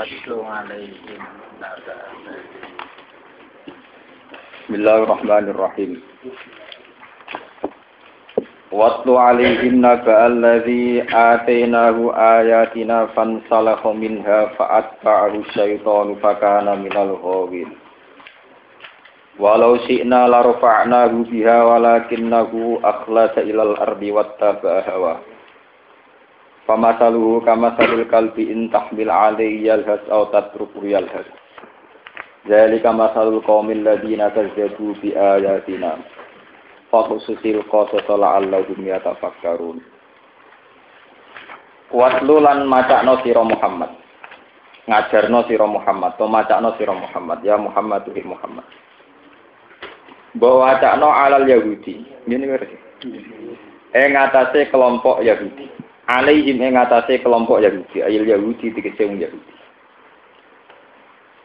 واتل عليهم نبأ Bismillahirrahmanirrahim. Watlu alaihim naba alladhi atainahu ayatina fansalakha minha fa'atba'ahu syaitanu fakana minal ghawin. Walau syi'na larfa'nahu biha walakinnahu akhlasa ilal ardi wattaba'a hawa. Famasaluhu kamasalil kalbi in tahmil alaihi yalhas aw tatruku yalhas. Zalika masalul qaumil ladzina kazzabu bi ayatina. Fakhususil qasasa la'allahum yatafakkarun. Watlu lan macakno sira Muhammad. Ngajarno sira Muhammad, to macakno sira Muhammad, ya Muhammad tuhi Muhammad. Bahwa wacakno alal Yahudi. Ini ngerti. Ing atase kelompok Yahudi. Alaihim ing atase kelompok Yahudi, ayil Yahudi dikece Yahudi.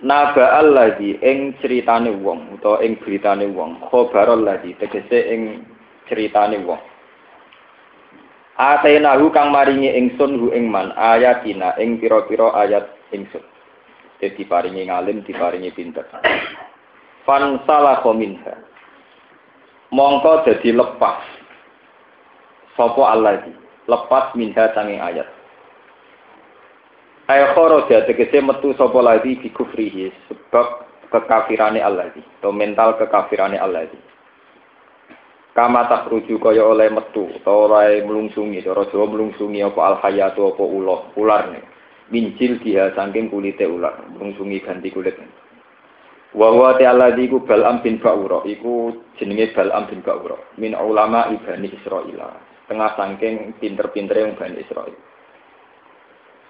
Naba alladzi ing critane wong utawa ing beritane wong, khabar alladzi tegese ing critane wong. Atainahu kang maringi ingsun hu ing man ayatina ing pira-pira ayat ingsun. Dadi paringi ngalim, diparingi pinter. Fan salah minha. Mongko dadi lepas. Sapa alladzi? Lepas minha sanging ayat. Ay kharaja tegese metu sapa lagi bi kufrihi sebab kekafirane Allah iki, atau mental kekafirane Allah iki. Kama tak ruju kaya oleh metu atau oleh melungsungi, cara Jawa melungsungi apa al hayatu apa ulah, ular nih. Mincil dia saking kulite ular, melungsungi ganti kulit. Wa huwa ta'ala iku Bal'am bin Ba'ura, iku jenenge Bal'am bin Ba'ura, min ulama ibani Israil. Tengah saking pinter-pintere wong Bani Israil.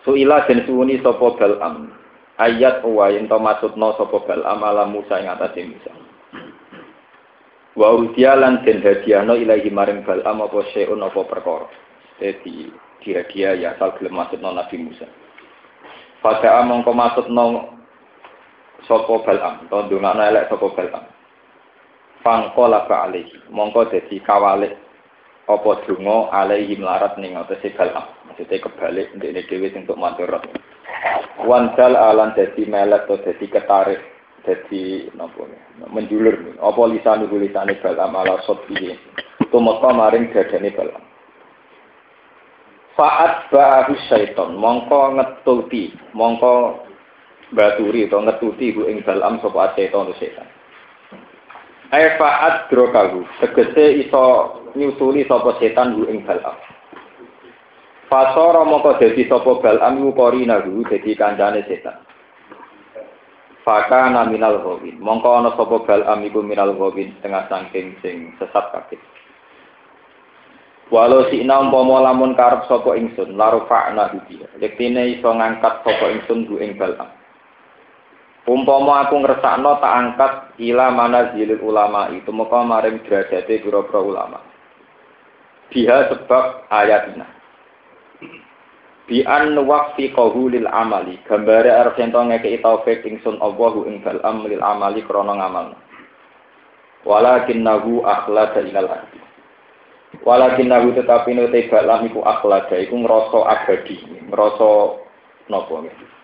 Suila den suwuni sapa Bal'am. Ayat wa yen to maksudna sapa Bal'am ala Musa ing atase Musa. Wa udia lan den hadiahno ilahi maring Bal'am apa syai'un apa perkara. Dadi dihadiah ya asal gelem maksudna Nabi Musa. Pada mongko maksudna sapa Bal'am, to ndongakno elek sapa Bal'am. Fangkola ka alihi, mongko dadi kawalik apa donga alaihi melarat ning atase Bal'am. Maksudnya kebalik untuk ini dewi untuk maturot. Wansal alan jadi melet atau jadi ketarik jadi nopo menjulur apa lisan ibu lisan Bal'am ala sot ini. Tumeka maring dadane Bal'am. Faat ba'ahu syaiton, mongko ngetulti, mongko baturi atau ngetuti ku ing Bal'am sapa syaiton setan. Ai fa'at drokahu, tegese iso nyusuli sapa setan hu ing Bal'am. Fasara moko dadi sapa Bal'am iku qarinahu dadi kancane setan. Faka minal ghawin. Mongko ana sapa Bal'am iku minal ghawin setengah saking sing sesat kabeh. Walau si ina umpama lamun karep sapa ingsun, larufa'na dia. Yektine iso ngangkat sapa ingsun bu ing Bal'am. Umpama aku ngersakno tak angkat ila mana zilil ulama itu maka maring derajate pira-pira ulama. Biha sebab ayatina. Bi an waqfi lil amali, gambare arep yen to ngekeki taufik ingsun Allahu ing balam lil amali krana ngamal. Walakinnahu akhlada ilal ardi. Walakinnahu tetapi nute balam iku akhlada iku ngrasa abadi, ngrasa napa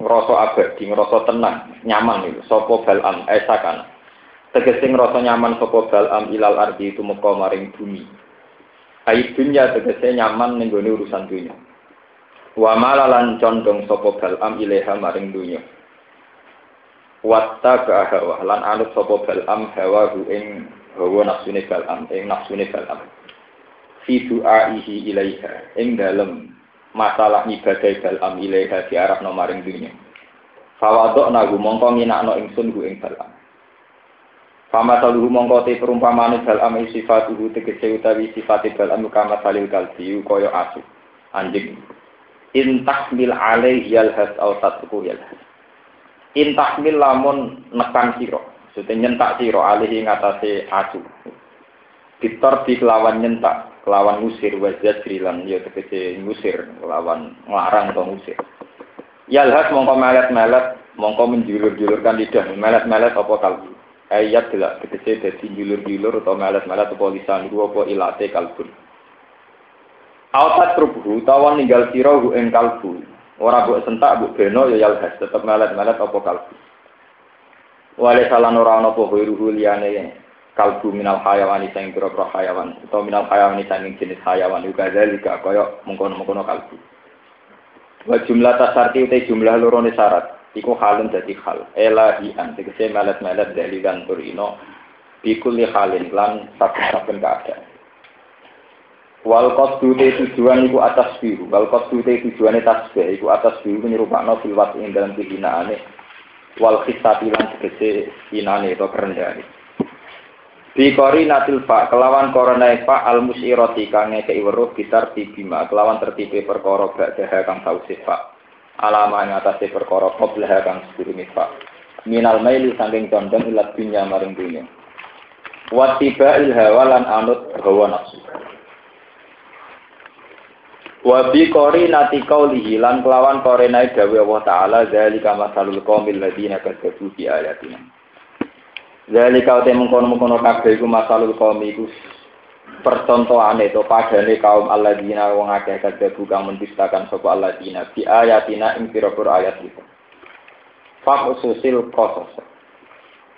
ngrasa abadi ngrasa tenang nyaman itu. Sapa balam esakan tegese ngrasa nyaman sapa balam ilal ardi itu meka maring bumi. Ai dunya tegese nyaman ning urusan dunya wa malalan condong sapa balam ilaha maring dunya watta hawa lan anut sapa balam hawa ing hawa nafsune balam ing nafsune balam. Fi du'aihi ilaiha ing dalem masalah ibadah dalam ilaiha di arah nomaring dunia. Fawadok nagu mongko nginakno ingsun gu ing dalam. Fama saluhu mongko te perumpamane dalam sifatuhu tegese utawi sifat dalam kama salil kalbi kaya asu anjing. Intahmil alaih yalhas au tatku yalhas. Intahmil lamun nekan siro. Sudah nyentak siro alih ngatasi asu. Ditor di kelawan nyentak kelawan ngusir wajah krilan ya tegese ngusir kelawan nglarang atau ngusir. Yalhas mongko melet-melet mongko menjulur-julurkan lidah. Melet-melet apa kalbu ayat tidak tegese dadi julur-julur atau melet-melet apa lisan iku apa ilate kalbun Awsat rubuhu tawan ninggal sira ing kalbu Ora mbok sentak mbok beno ya yalhas tetep melet-melet apa kalbu. Wale salan ora ana apa liyane kalbu minal hayawani sing pira-pira hayawan. Utawa minal hayawani sing jenis hayawan. Juga zalika kaya mengkono-mengkono kalbu. Wa jumlah tasarti utai jumlah lorone syarat. Iku halun dadi hal. Elahian tegese melet-melet dari dan turino. Bikuli halin lan saben-saben keadaan. Wal qasdu tujuan iku atas biru, wal qasdu tujuane tasbih. Iku atas biru nyerupakno fil ing dalam kehinaane. Wal khisati lan tegese inane to kerendane Bi kori natil kelawan korona fa al musiroti kang ngekei weruh bitar tibima kelawan tertipe perkara ba'daha kang sausi fa. Alama ing atase perkara qablaha kang sedurunge fa. Minal maili saking condong ilat dunya maring dunya. Watiba il lan anut hawa nafsu. Wa bi nati qaulihi lan kelawan korenai dawe Allah taala zalika masalul qaumil ladina kadzabu ayatina. Zalika te mengkono-mengkono kabeh iku masalul qaumi iku percontohane to padane kaum alladzina wong akeh kadzabu kang mendustakan sapa alladzina bi ayatina ing pira-pira ayat itu. Faksusil qasas.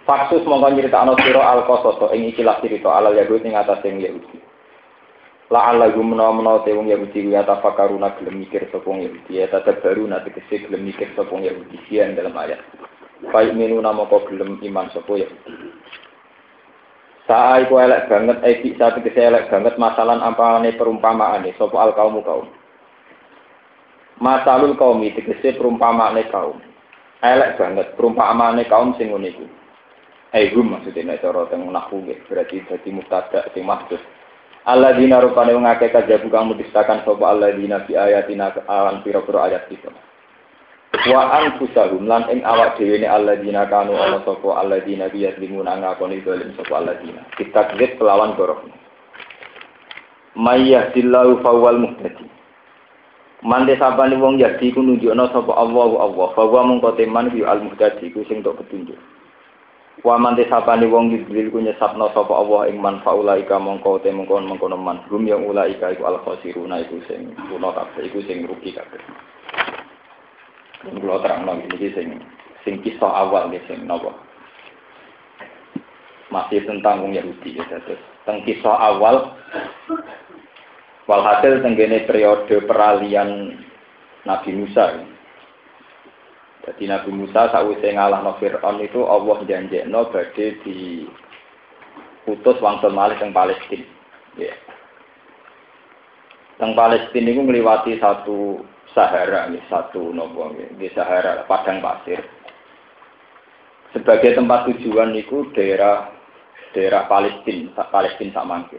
Faksus mongko nyritakno sira al qasas ing ikilah cerita alal yahud ing atas ing Yahudi. La Allah menawa-menawa te wong Yahudi ya tafakaruna gelem mikir sapa wong Yahudi ya baru nanti tegese gelem mikir sapa wong Yahudi dalam ayat. Baik minu nama kau gelem iman sapa Yahudi. Saat iku elek banget, eh saat tegese elek banget masalah ampane perumpamaane sapa al kaum kaum. Masalul kaum tegese perumpamaane kaum. Elek banget perumpamaane kaum sing ngene iku. Eh gum maksudnya nek cara teng nahwu berarti dadi mubtada sing maksud. Allah dina rupane wong akeh kajabu kang mudistakan sapa dina fi ayatina awan pira-pira ayat kita. Wa anfusahum lan ing awak dhewe ne Allah dina kanu ana sapa Allah dina biya limuna ngakoni dolim sapa Allah dina. Kita kredit kelawan gorok. Mayyahdillahu fawwal muhtadi. Mande sabane wong yadi ku nunjukna sapa Allah Allah. Fawa mung teman yu al muhtadi ku sing tok petunjuk. Wa man sapane wong yudlil ku nyesapno sapa Allah ing man faulaika mongko te mongko mengkono man rum yang ulaika iku al khosiruna iku sing kuno kabeh iku sing rugi kabeh. Kula terangno iki sing sing kisah awal nggih sing napa. Masih tentang wong Yahudi ya terus. Tentang kisah awal walhasil tenggene periode peralihan Nabi Musa. Ya. Jadi Nabi Musa sakwise ngalahno Fir'aun itu Allah janjekno badhe di putus wangsul malih teng Palestina. Ya. Teng Palestina itu melewati satu Sahara, nih, satu nopo di Sahara, padang pasir. Sebagai tempat tujuan itu daerah daerah Palestina, Palestina sama mangke.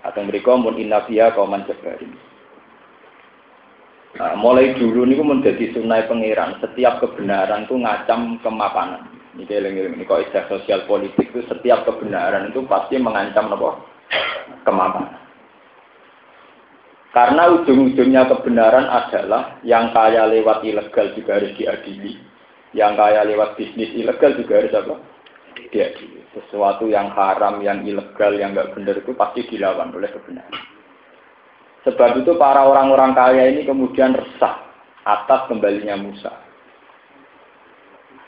Atau mereka mun inna fiya kauman. Nah, mulai dulu ini menjadi sunai pangeran. Setiap kebenaran itu ngacam kemapanan. Ini eling ini istilah sosial politik itu setiap kebenaran itu pasti mengancam apa? Kemapanan. Karena ujung-ujungnya kebenaran adalah yang kaya lewat ilegal juga harus diadili. Yang kaya lewat bisnis ilegal juga harus apa? Diadili. Sesuatu yang haram, yang ilegal, yang nggak benar itu pasti dilawan oleh kebenaran. Sebab itu para orang-orang kaya ini kemudian resah atas kembalinya Musa.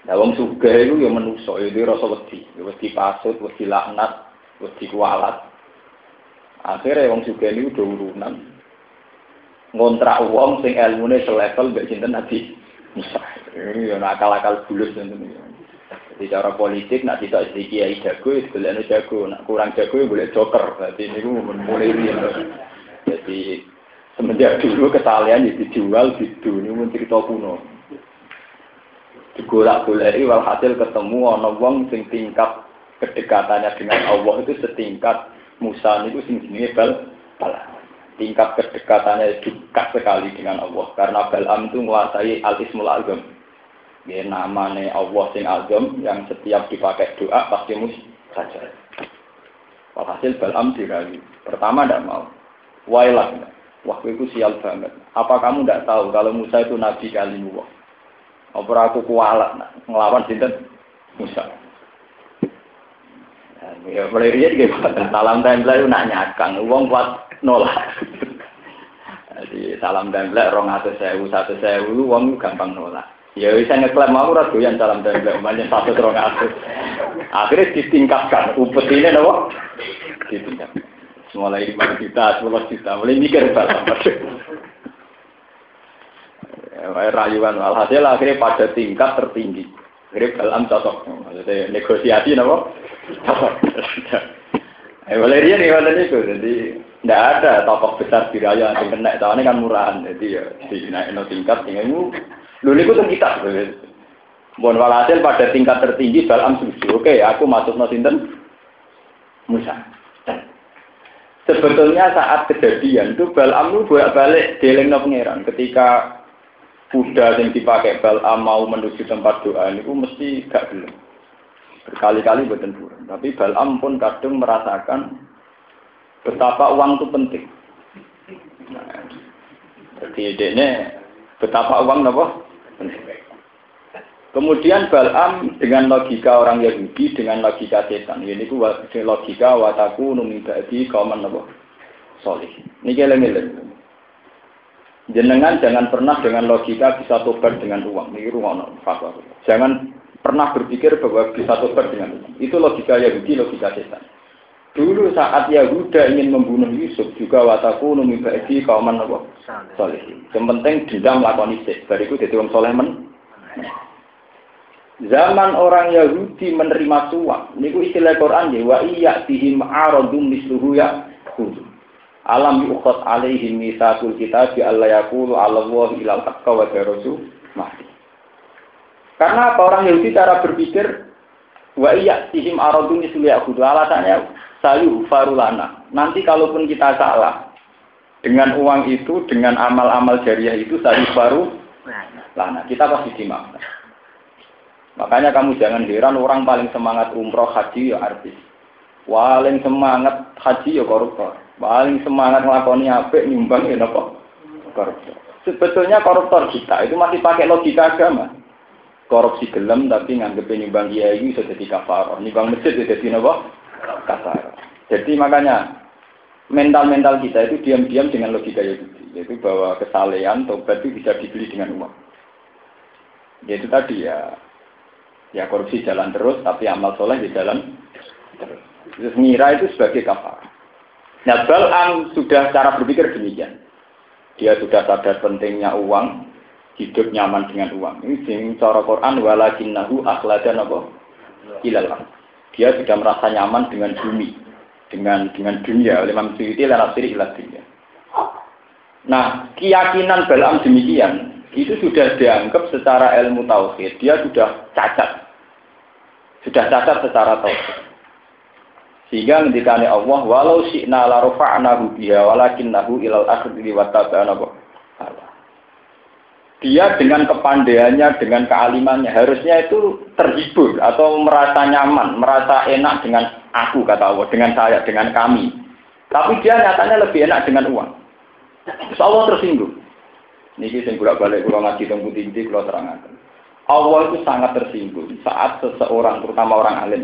Nah, wong itu ya menuso, ya dia rasa wedi, ya wedi pasut, wedi laknat, wedi kualat. Akhirnya wong sugih ini udah urunan. Ngontrak wong sing ilmune selevel mbek sinten Nabi Musa. Ini ya nakal-akal bulus ngoten Jadi cara politik nak tidak sedikit kiai jago, itu jago, nak kurang jago ya boleh joker. Jadi ini mulai ini. Jadi semenjak dulu kesalahan itu dijual di dunia pun cerita kuno. Digolak golek walhasil ketemu ana wong sing tingkat kedekatannya dengan Allah itu setingkat Musa itu sing jenenge Bal Tingkat kedekatannya dekat sekali dengan Allah karena Balam itu menguasai al ismul azam. Ya namanya Allah sing azam yang setiap dipakai doa pasti mus saja. Walhasil Balam dirayu. Pertama tidak mau. Wailah. Waktu itu sial banget. Apa kamu tidak tahu kalau Musa itu nabi kalimullah? Apa aku kualat ngelawan sinten Musa? Ya, mulai dia juga salam tempel itu nak nyakang, uang buat nolak. Jadi salam templek rong atau sewu satu sewu uang gampang nolak. Ya bisa ngeklaim mau ora yang salam templek umpamanya satu rong atau. Akhirnya ditingkatkan upet ini nopo ditingkatkan. Mulai lima juta, sepuluh juta, mulai mikir salam. Ya, rayuan alhasil akhirnya pada tingkat tertinggi. Akhirnya dalam cocok. Maksudnya negosiasi nopo cocok. Eh, Valeria nih wala itu, jadi tidak ada tokoh besar di raya yang kena, soalnya kan murahan, jadi ya di naik no tingkat, tinggal dulu itu kan kita, Bon walhasil pada tingkat tertinggi dalam susu, oke, aku masuk no sinten, Musa. Sebetulnya saat kejadian itu Balam itu bolak balik dieling no pangeran. Ketika kuda yang dipakai Balam mau menuju tempat doa itu mesti gak belum. Berkali-kali buatan. Tapi Balam pun kadang merasakan betapa uang itu penting. Jadi ini betapa uang apa? Kemudian Balam dengan logika orang Yahudi, dengan logika setan. Ini ku logika wataku numibadi kauman apa? Solih. Ini keleng Jenengan jangan pernah dengan logika bisa tobat dengan uang. Ini rumah fatwa. Jangan pernah berpikir bahwa bisa tobat dengan uang. Itu logika Yahudi, logika setan. Dulu saat Yahuda ingin membunuh Yusuf juga wataku numi baiki kauman apa? Soleh. Yang penting dendam lakoni sih. Bariku jadi orang soleh men. Zaman orang Yahudi menerima suap, niku istilah Quran ya wa iya tihim aradum misluhu ya Alam yukhot alaihim misakul kitab bi Allah yaqulu ala Allah ilal haqqa wa rasul mahdi. Karena apa orang Yahudi cara berpikir wa iya tihim aradum misluhu ya alasannya sayu farulana. Nanti kalaupun kita salah dengan uang itu, dengan amal-amal jariah itu sayu faru lana. Kita pasti dimaafkan. Makanya kamu jangan heran orang paling semangat umroh haji ya artis. Paling semangat haji ya koruptor. Paling semangat ngelakoni apa nyumbang ya nopo koruptor. Sebetulnya koruptor kita itu masih pakai logika agama. Korupsi gelem tapi nganggep nyumbang kiai itu jadi kafar. Nyumbang masjid itu jadi nopo kasar. Jadi makanya mental-mental kita itu diam-diam dengan logika Yahudi, yaitu bahwa kesalehan tobat itu bisa dibeli dengan uang. Yaitu tadi ya, ya korupsi jalan terus, tapi amal soleh di jalan terus. Terus ngira itu sebagai kafar. Nah, Bal'am sudah cara berpikir demikian. Dia sudah sadar pentingnya uang, hidup nyaman dengan uang. Ini cara Quran walakinnahu akhladan apa? Ilal dia sudah merasa nyaman dengan bumi, dengan dengan dunia. Oleh Imam Suyuti lewat diri dunia. Nah, keyakinan Balaam demikian itu sudah dianggap secara ilmu tauhid. Dia sudah cacat, sudah cacat secara tauhid. Sehingga ngendikane Allah, walau syi'na la rafa'nahu biha walakinnahu ilal akhir wa tabana dia dengan kepandaiannya, dengan kealimannya, harusnya itu terhibur atau merasa nyaman, merasa enak dengan aku, kata Allah, dengan saya, dengan kami. Tapi dia nyatanya lebih enak dengan uang. Terus Allah tersinggung. Ini yang bolak balik kalau ngaji tentang tinggi kalau terangkan. Allah itu sangat tersinggung saat seseorang, terutama orang alim,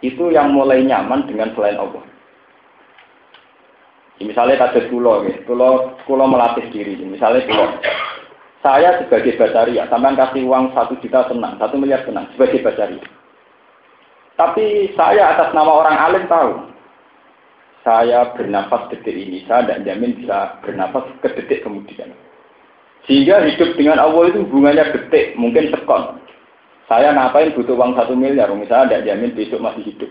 itu yang mulai nyaman dengan selain Allah. Misalnya kasus kulo, kulo melatih diri. Misalnya kulo, saya sebagai basaria, sampai kasih uang satu juta senang, satu miliar senang, sebagai basaria. Tapi saya atas nama orang alim tahu, saya bernafas detik ini, saya tidak jamin bisa bernafas ke detik kemudian. Sehingga hidup dengan Allah itu hubungannya detik, mungkin sekon. Saya ngapain butuh uang satu miliar, misalnya tidak jamin besok masih hidup.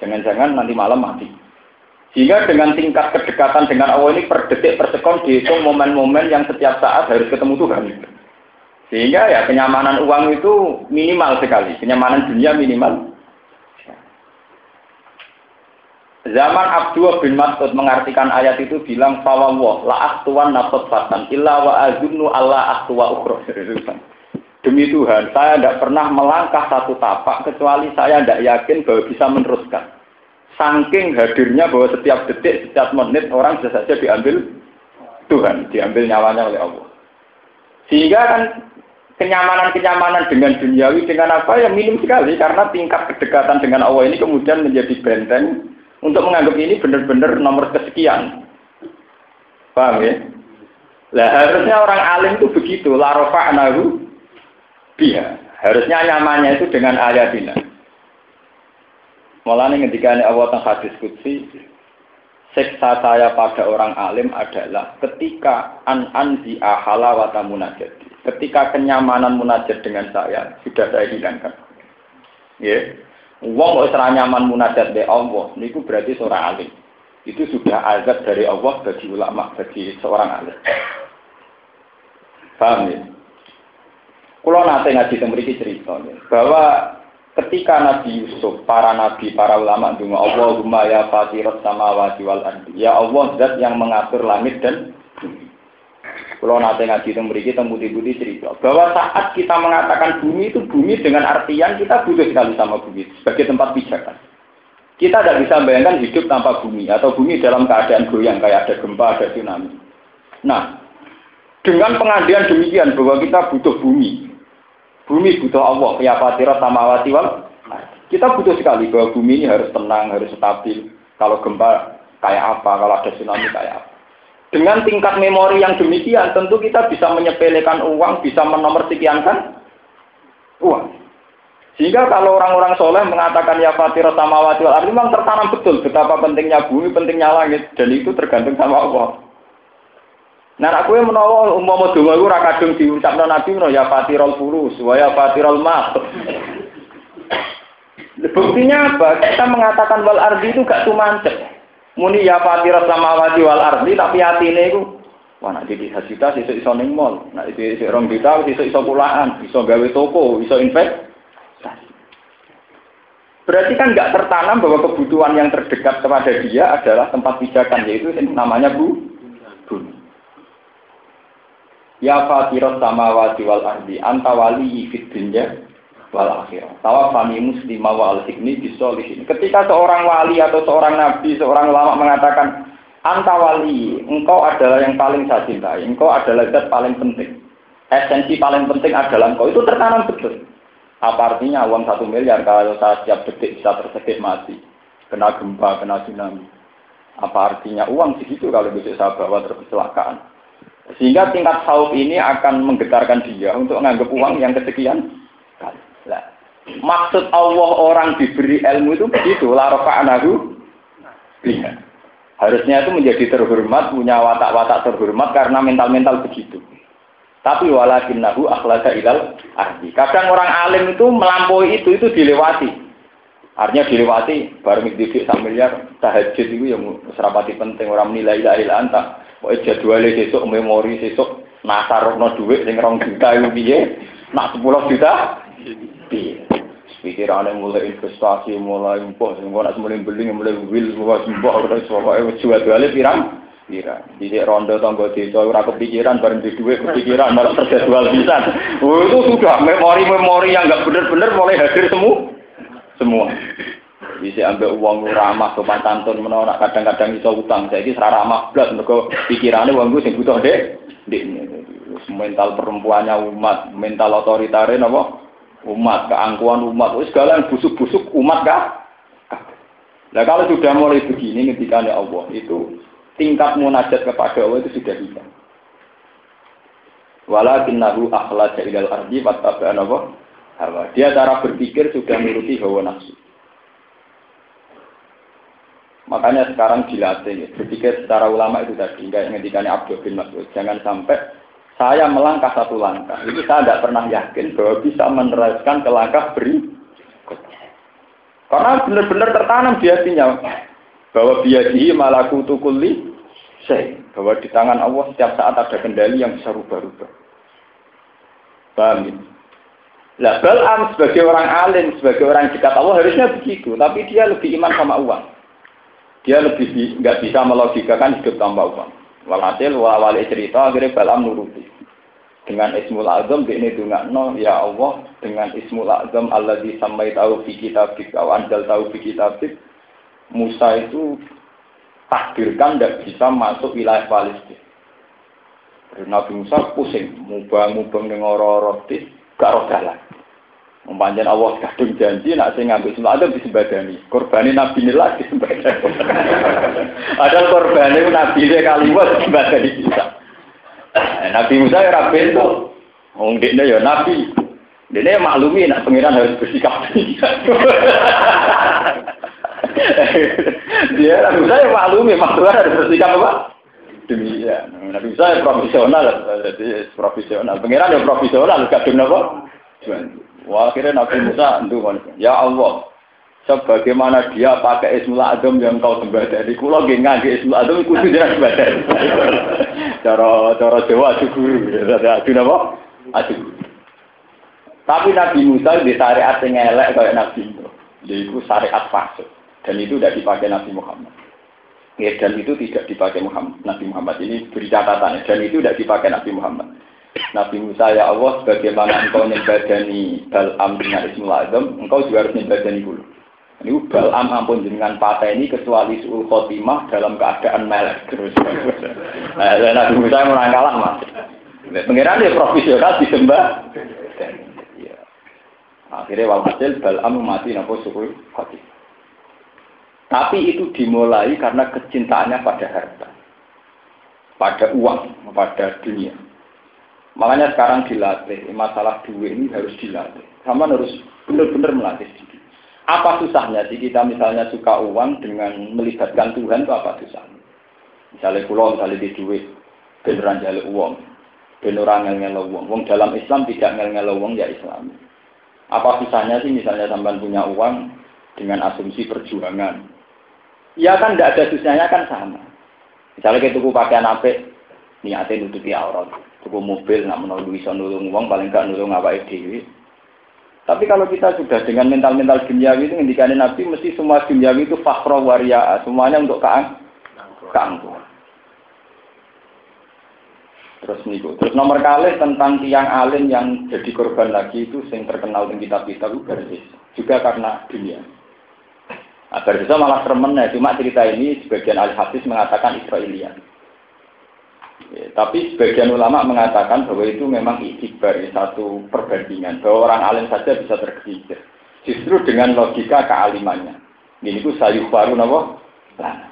Jangan-jangan nanti malam mati. Sehingga dengan tingkat kedekatan dengan Allah ini per detik per sekon dihitung momen-momen yang setiap saat harus ketemu Tuhan. Sehingga ya kenyamanan uang itu minimal sekali, kenyamanan dunia minimal. Zaman Abdul bin Mas'ud mengartikan ayat itu bilang fawwah la aktuan nafot fatan illa wa azunnu Allah aktuwa ukhra. Demi Tuhan, saya tidak pernah melangkah satu tapak kecuali saya tidak yakin bahwa bisa meneruskan. Saking hadirnya bahwa setiap detik, setiap menit orang bisa saja diambil Tuhan, diambil nyawanya oleh Allah. Sehingga kan kenyamanan-kenyamanan dengan duniawi dengan apa yang minim sekali karena tingkat kedekatan dengan Allah ini kemudian menjadi benteng untuk menganggap ini benar-benar nomor kesekian. Paham ya? Lah harusnya orang alim itu begitu, la rafa'nahu biha. Harusnya nyamannya itu dengan ayatina. Mulanya ketika ini Allah tentang hadis kudsi, seksa saya pada orang alim adalah ketika an anzi ahala wa munajat. Ketika kenyamanan munajat dengan saya sudah saya hilangkan. Ya. Wong wis nyaman munajat be Allah, niku berarti seorang alim. Itu sudah azab dari Allah bagi ulama, bagi seorang alim. Paham ya? Kalau nanti ngaji memiliki cerita bahwa ketika Nabi Yusuf, para nabi, para ulama dungo Allahumma ya fatirat samawati wal ardi. Ya Allah zat yang mengatur langit dan bumi. Kalau nanti ngaji memiliki temu budi cerita bahwa saat kita mengatakan bumi itu bumi dengan artian kita butuh sekali sama bumi sebagai tempat pijakan. Kita tidak bisa bayangkan hidup tanpa bumi atau bumi dalam keadaan goyang kayak ada gempa, ada tsunami. Nah, dengan pengandian demikian bahwa kita butuh bumi. Bumi butuh Allah, ya fatira sama wal. Kita butuh sekali bahwa bumi ini harus tenang, harus stabil. Kalau gempa kayak apa, kalau ada tsunami kayak apa. Dengan tingkat memori yang demikian, tentu kita bisa menyepelekan uang, bisa menomorsekiankan uang. Sehingga kalau orang-orang soleh mengatakan ya fatira sama wal, memang tertanam betul betapa pentingnya bumi, pentingnya langit, dan itu tergantung sama Allah. Nah, aku yang menawa umpama donga iku ora diucapno Nabi menawa ya fatirul furus wa ya fatirul. Buktinya apa? Kita mengatakan wal ardi itu gak tumancep. Muni ya fatirul samawati wal ardi tapi atine iku Wah, nak jadi hasita iso iso ning mall, jadi iso rong juta iso iso pulaan, iso gawe toko, iso invest. Berarti kan nggak tertanam bahwa kebutuhan yang terdekat kepada dia adalah tempat pijakan, yaitu namanya bu, bumi. Ya fatirat samawati wal ardi anta wali fid dunya wal akhirah. Tawaffani muslima wa al hikmi bisolihin. Ketika seorang wali atau seorang nabi, seorang ulama mengatakan anta wali, engkau adalah yang paling saya cintai, engkau adalah zat paling penting. Esensi paling penting adalah engkau itu tertanam betul. Apa artinya uang satu miliar kalau saya setiap detik bisa tersedih mati, kena gempa, kena tsunami. Apa artinya uang segitu kalau besok saya bawa terus kecelakaan? Sehingga tingkat saub ini akan menggetarkan dia untuk menganggap uang yang kesekian Nah, maksud Allah orang diberi ilmu itu begitu, la anahu. Harusnya itu menjadi terhormat, punya watak-watak terhormat karena mental-mental begitu. Tapi walakinnahu akhlaga ilal ahli. Kadang orang alim itu melampaui itu, itu dilewati. Artinya dilewati, bareng didik sak miliar, tahajud itu yang serapati penting, orang menilai ilaha illa anta. Pokoknya jadwalnya besok, memori besok, nasar no duit sing rong juta itu piye, nak sepuluh juta, piye. Pikirannya mulai investasi, mulai impor, semua nak mulai beli, mulai wil, mulai sembah, udah pokoknya jual-jualnya pirang, pirang. Jadi rondo tangga desa ora kepikiran bareng di duit kepikiran malah terjadwal bisa. Oh itu sudah memori-memori yang nggak benar-benar mulai hadir semua. Semua. Bisa ambil uang ramah sopan santun menolak kadang-kadang iso utang. Saya ini ramah mereka pikirannya uang gue sing butuh deh. Dek mental perempuannya umat, mental otoritarin apa? Umat, keangkuhan umat, segala yang busuk-busuk umat kah? Nah kalau sudah mulai begini ketika Allah itu tingkat munajat kepada Allah itu sudah bisa. Walakinnahu akhlaja ilal ardi wattaba'an apa? Hawa. Dia cara berpikir sudah menuruti hawa nafsu. Makanya sekarang dilatih, berpikir secara ulama itu tadi, enggak ngendikannya Abdul bin Mas'ud. Jangan sampai saya melangkah satu langkah. Ini saya tidak pernah yakin bahwa bisa meneruskan ke langkah berikutnya. Karena benar-benar tertanam di hatinya bahwa biadihi malakutu kulli saya bahwa di tangan Allah setiap saat ada kendali yang bisa rubah-rubah. Paham ya? Lah Balam sebagai orang alim, sebagai orang dekat Allah harusnya begitu, tapi dia lebih iman sama uang dia lebih nggak bisa melogikakan hidup tanpa uang. Walhasil wali cerita akhirnya Balam nuruti. Dengan Ismul Azam ini no ya Allah dengan Ismul Azam Allah disamai tahu fi kitabik wa anjal tahu fi kitabik Musa itu takdirkan tidak bisa masuk wilayah Palestina. Nabi Musa pusing, mubang-mubang dengan orang-orang gak. Mempanjang Allah kadung janji nak sing ngambil semua ada disembadani. Korbani Nabi ini lagi disembadani. ada korbani Nabi ini kali buat disembadani bisa. Nabi Musa ya ora bento. Wong ya nabi. Dekne maklumi nak pengiran harus bersikap. Dia Nabi Musa ya maklumi maksudnya harus bersikap apa? Demikian. Nabi Musa ya profesional, jadi profesional. Pengiran ya profesional, kadung apa? Wah, akhirnya Nabi Musa itu ya Allah, sebagaimana dia pakai Ismul Adem yang kau sembah dari kulo nggih ngangge Ismul iku kudu jangan sembah cara cara Jawa adu guru adu napa adu tapi Nabi Musa di syariat yang elek kayak Nabi itu itu syariat fasik dan itu tidak dipakai Nabi Muhammad. Ya, dan itu tidak dipakai Muhammad Nabi Muhammad. Ini beri catatan dan itu tidak dipakai Nabi Muhammad Nabi Musa ya Allah sebagaimana engkau nyembadani Bal'am dengan Ismul Adem engkau juga harus nyembadani dulu ini Balam ampun jenengan ini kecuali suul khotimah dalam keadaan melek terus. Nah, Nabi Musa mulai kalah mas. Pengiran dia profesional disembah. Ya. Akhirnya walhasil Balam mati nopo suul khotimah. Tapi itu dimulai karena kecintaannya pada harta, pada uang, pada dunia. Makanya sekarang dilatih, masalah duit ini harus dilatih. Sama harus benar-benar melatih diri. Apa susahnya sih kita misalnya suka uang dengan melibatkan Tuhan itu apa susahnya? Misalnya pulau misalnya di duit, beneran uang, beneran ngel-ngel uang. Uang dalam Islam tidak ngel-ngel uang ya Islam. Apa susahnya sih misalnya sampai punya uang dengan asumsi perjuangan? Ya kan tidak ada susahnya kan sama. Misalnya kita tuku pakaian apa, niatnya nutupi aurat. Tuku mobil, nak menolak bisa nulung uang, paling gak nulung apa dewi. Tapi kalau kita sudah dengan mental-mental duniawi itu ngendikanin Nabi mesti semua duniawi itu fakro waria, semuanya untuk keang keangkuhan. Terus niku. Terus nomor kali tentang tiang alim yang jadi korban lagi itu yang terkenal di kitab-kitab itu Juga karena dunia. Nah, Berzis malah sermennya, cuma cerita ini sebagian ahli hadis mengatakan Israelian. Ya, tapi sebagian ulama mengatakan bahwa itu memang itibar, satu perbandingan. Bahwa orang alim saja bisa tergelincir. Justru dengan logika kealimannya. Ini itu sayuh baru nopo. Nah,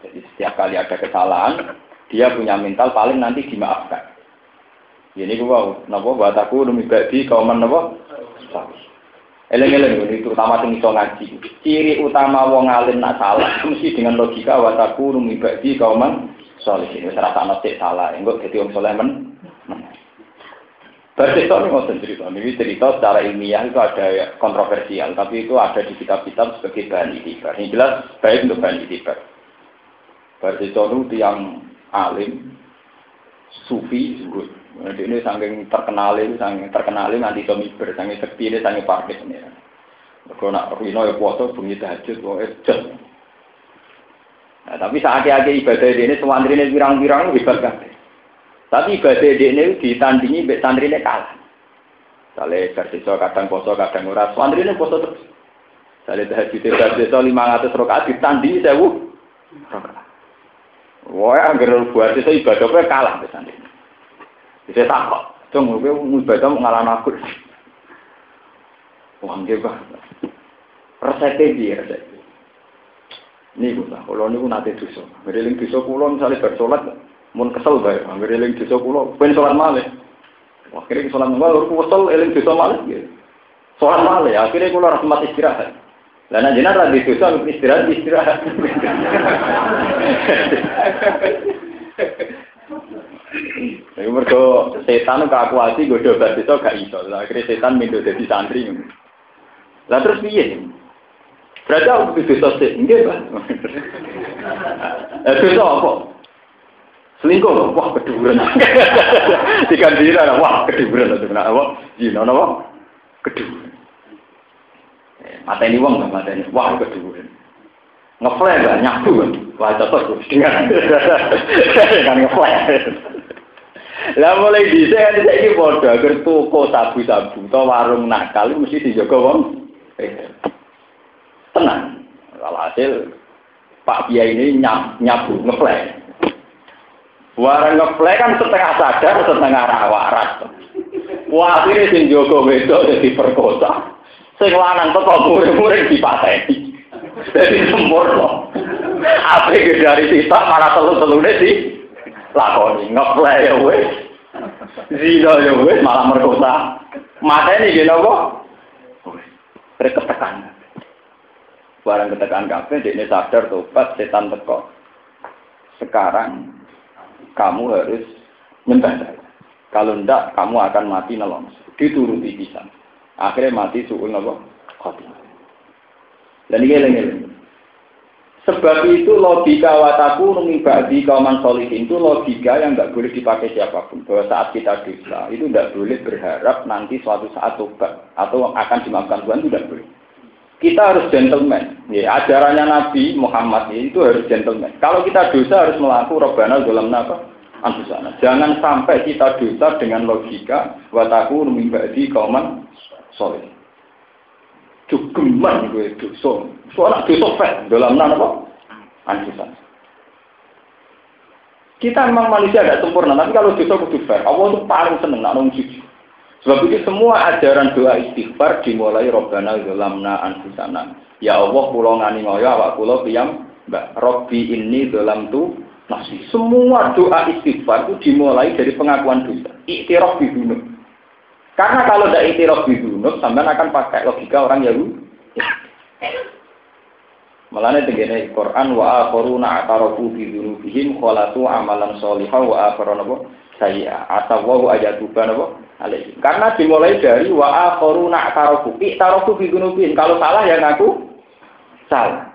jadi setiap kali ada kesalahan, dia punya mental paling nanti dimaafkan. Ini gua nopo bataku demi badi kauman nopo. Eleng-eleng ini terutama sing iso ngaji. Ciri utama wong alim nak salah mesti dengan logika wataku demi badi kauman soleh ini serasa nasib salah enggak jadi orang soleh men Berarti ini mau cerita, ini cerita secara ilmiah itu ada kontroversial, tapi itu ada di kitab-kitab sebagai bahan itibar. Ini jelas baik untuk bahan itibar. Berarti itu yang alim, sufi. Jadi ini saking terkenal, saking terkenal nanti tomiber, saking sekti ini, saking parkir ini. Kalau nak rino ya puasa, bunyi tahajud, wah. Nah, tapi saat akhir ibadah ini santri ini pirang-pirang hebat kan. Tapi ibadah ini ditandingi mbek santri ini kalah. Sale bersisa kadang poso kadang ora. Santri ini poso terus. Sale tahajud bersisa 500 rakaat ditandingi 1000 rakaat. Wah, anggar buat itu ibadah kowe kalah mbek santri. Bisa takut. Cung kowe ibadah ngalahno aku. Wah, nggih, Pak. Resepnya dia, resepnya. Ini lah, kalau ini nate dosa. Ngeriling dosa kulo misalnya bersolat, mun kesel bae. Ngeriling dosa kulo, pengen sholat malah. Wah, akhirnya sholat malah, lalu kesel, eling dosa malah. Gitu. Sholat malah, ya. akhirnya kulo mati istirahat. Lah nek jenengan ra dosa istirahat istirahat. Iku mergo setan kakuati godho bar itu gak iso. Akhirnya setan mindo dadi santri. Lah terus piye? Berarti aku itu dosa enggak pak. Eh dosa apa? Selingkuh, wah keduburan. Tiga dira, wah keduburan itu kena apa? Zina apa? Keduburan. Mata ini uang mata ini, wah keduburan. Ngeflare gak nyabu kan? Wah cocok dengan kan ngeflare. Lah mulai bisa kan saya ini bodoh, agar toko sabu-sabu, atau warung nakal, mesti dijaga wong tenang. Kalau hasil Pak Pia ini nyab, nyabu, ngeplay. Warang ngeplay kan setengah sadar, setengah rawaras. Wah, akhirnya sing Joko Wedo jadi perkosa. Sing lanang teko murid-murid dipateni. Jadi sempurna. Apa dari sisa para telu-telune sih? lakoni ngeplay ya wis. Zina ya wis malah merkosa. Mateni nggih napa? Wis. Ketekan. Barang ketekan kabeh dekne sadar tobat setan teko. Sekarang kamu harus nyembah. Kalau ndak kamu akan mati nelong. Dituruti bisa. Akhirnya mati suul napa? Khotimah. Dan ini lagi Sebab itu logika wataku numi kauman solihin itu logika yang nggak boleh dipakai siapa pun. Bahwa saat kita dosa itu nggak boleh berharap nanti suatu saat tobat atau akan dimaafkan Tuhan itu tidak boleh. Kita harus gentleman. Ya, ajarannya Nabi Muhammad ya, itu harus gentleman. Kalau kita dosa harus melakukan robbana dalam apa? Anfusana. Jangan sampai kita dosa dengan logika wataku numi ba'di kauman solihin jogeman gue dosa. Soalnya dosa fair dalam apa? Anjusan. Kita memang manusia tidak sempurna, tapi kalau dosa kudu fair. Allah itu paling seneng nak nong. Sebab itu semua ajaran doa istighfar dimulai Robbana Zolamna Anfusana. Ya Allah pulau ngani ngoyo awak pulau piyam Mbak Robbi ini dalam tu nasi. Semua doa istighfar itu dimulai dari pengakuan dosa. Iktiraf bidunuk. Karena kalau tidak itiraf bidunub, sampean akan pakai logika orang Yahudi. Malahnya tegene Quran wa akharuna atarafu bi dzunubihim khalatu amalan sholihah wa akharuna sayya atawahu ajatuba napa alaihi. Karena dimulai dari wa akharuna atarafu. I'tarafu bi dzunubihim. Kalau salah ya ngaku salah.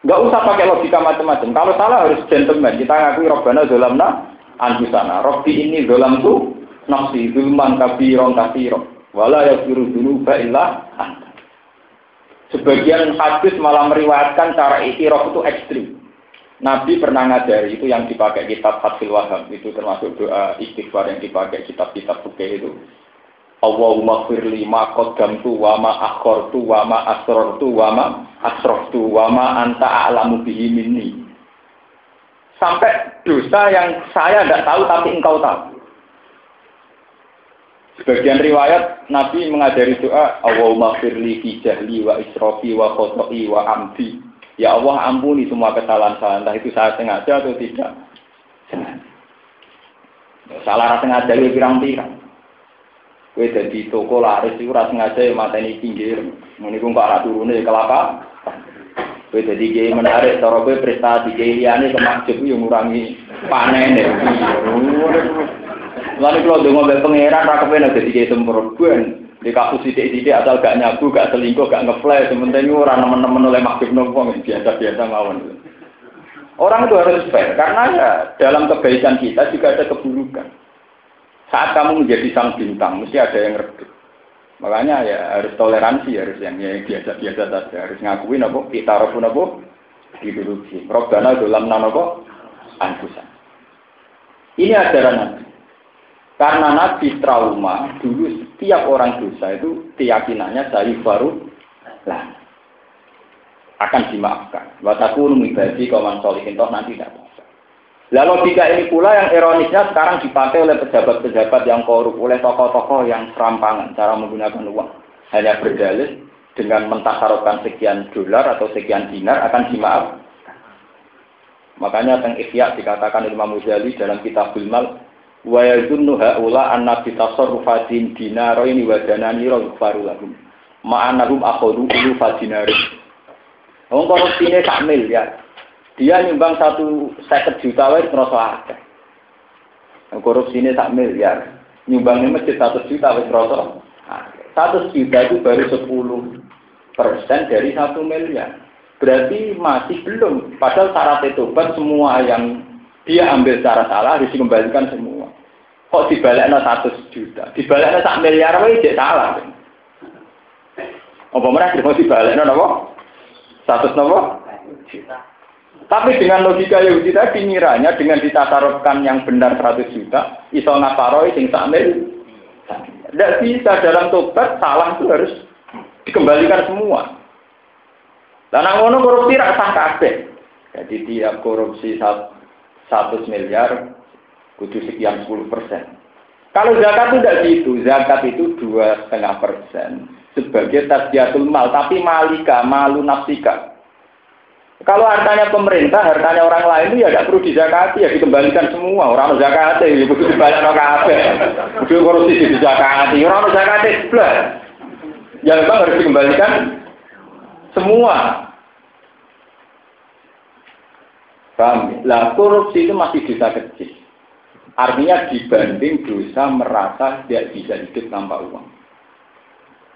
Enggak usah pakai logika macam-macam. Kalau salah harus gentleman. Kita ngakui robbana zalamna anfusana. Robbi ini zalam tuh nafsi zulman kabiron kasiro wala yafiru dulu illa anta. Sebagian hadis malah meriwayatkan cara iktiraf itu ekstrim. Nabi pernah ngajari itu yang dipakai kitab Fathul Wahab itu termasuk doa istighfar yang dipakai kitab-kitab buke itu. Allahumma firli ma qaddamtu wa ma akhartu wa ma asrartu wa ma asraftu wa ma anta a'lamu bihi minni. Sampai dosa yang saya tidak tahu tapi engkau tahu. Sebagian riwayat Nabi mengajari doa Allahumma firli fi jahli wa israfi wa khoto'i wa amdi. Ya Allah ampuni semua kesalahan saya, entah itu saya sengaja atau tidak. Salah rasa sengaja ya pirang-pirang. Kue jadi toko laris itu rasa sengaja ya mata ini pinggir. Ini pun kok turunnya ya kelapa. Kue jadi gaya menarik, cara kue prestasi gaya liane kemakjub yang ngurangi panen ya. Lalu kalau dengar raka pernah jadi kayak semprot di kasus sidik-sidik asal gak nyabu, gak selingkuh, gak ngeflash, sementara ini orang teman-teman oleh makhluk nombong biasa-biasa ngawon. Orang itu harus fair, karena ya dalam kebaikan kita juga ada keburukan. Saat kamu menjadi sang bintang, mesti ada yang redup. Makanya ya harus toleransi, harus yang ya, biasa-biasa saja, harus ngakuin apa, kita pun apa, diduluki. Robbana dalam nanopo, anfusan. Ini ajaran Nabi. Karena Nabi trauma, dulu setiap orang dosa itu keyakinannya dari baru lah akan dimaafkan. Wataku numibadi kawan solihin toh nanti tidak bisa. Lalu logika ini pula yang ironisnya sekarang dipakai oleh pejabat-pejabat yang korup, oleh tokoh-tokoh yang serampangan cara menggunakan uang. Hanya berdalih dengan mentasarufkan sekian dolar atau sekian dinar akan dimaaf. Makanya tentang ikhya dikatakan Imam Muzali dalam kitab Mal wa yazunnu haula anna bi tasarrufatin dinaraini wa danani faru lahum ma annahum akhadhu ulu fadinari Wong korupsine sak miliar. Dia nyumbang satu seket juta wae terus akeh. Korupsine sak miliar. Nyumbangnya masjid satu juta wis terus Satu juta itu baru sepuluh persen dari satu miliar. Berarti masih belum. Padahal syarat itu semua yang dia ambil secara salah harus dikembalikan semua. Kok dibalekno 100 juta? Dibalekno sak miliar wae cek salah. Apa mereka mau dibalekno napa? 100 napa? Juta. Tapi dengan logika Yahudi tadi ngiranya dengan ditatarufkan yang benar 100 juta, iso ngaparoi sing sak. Tidak bisa dalam tobat salah itu harus dikembalikan semua. Dan ngono korupsi rasa kabeh. Jadi tiap korupsi 100 miliar kudu sekian 10 persen. Kalau zakat itu tidak gitu, zakat itu dua setengah persen sebagai tasbiatul mal, tapi malika, malu nafsika. Kalau hartanya pemerintah, hartanya orang lain itu ya tidak perlu dizakati, ya dikembalikan semua. Orang zakati, ya perlu dibayar ke apa? Udah korupsi dizakati, orang zakati, belas. Ya memang harus dikembalikan semua. Paham? Lah korupsi itu masih dosa kecil. Artinya dibanding dosa merasa tidak bisa hidup tanpa uang.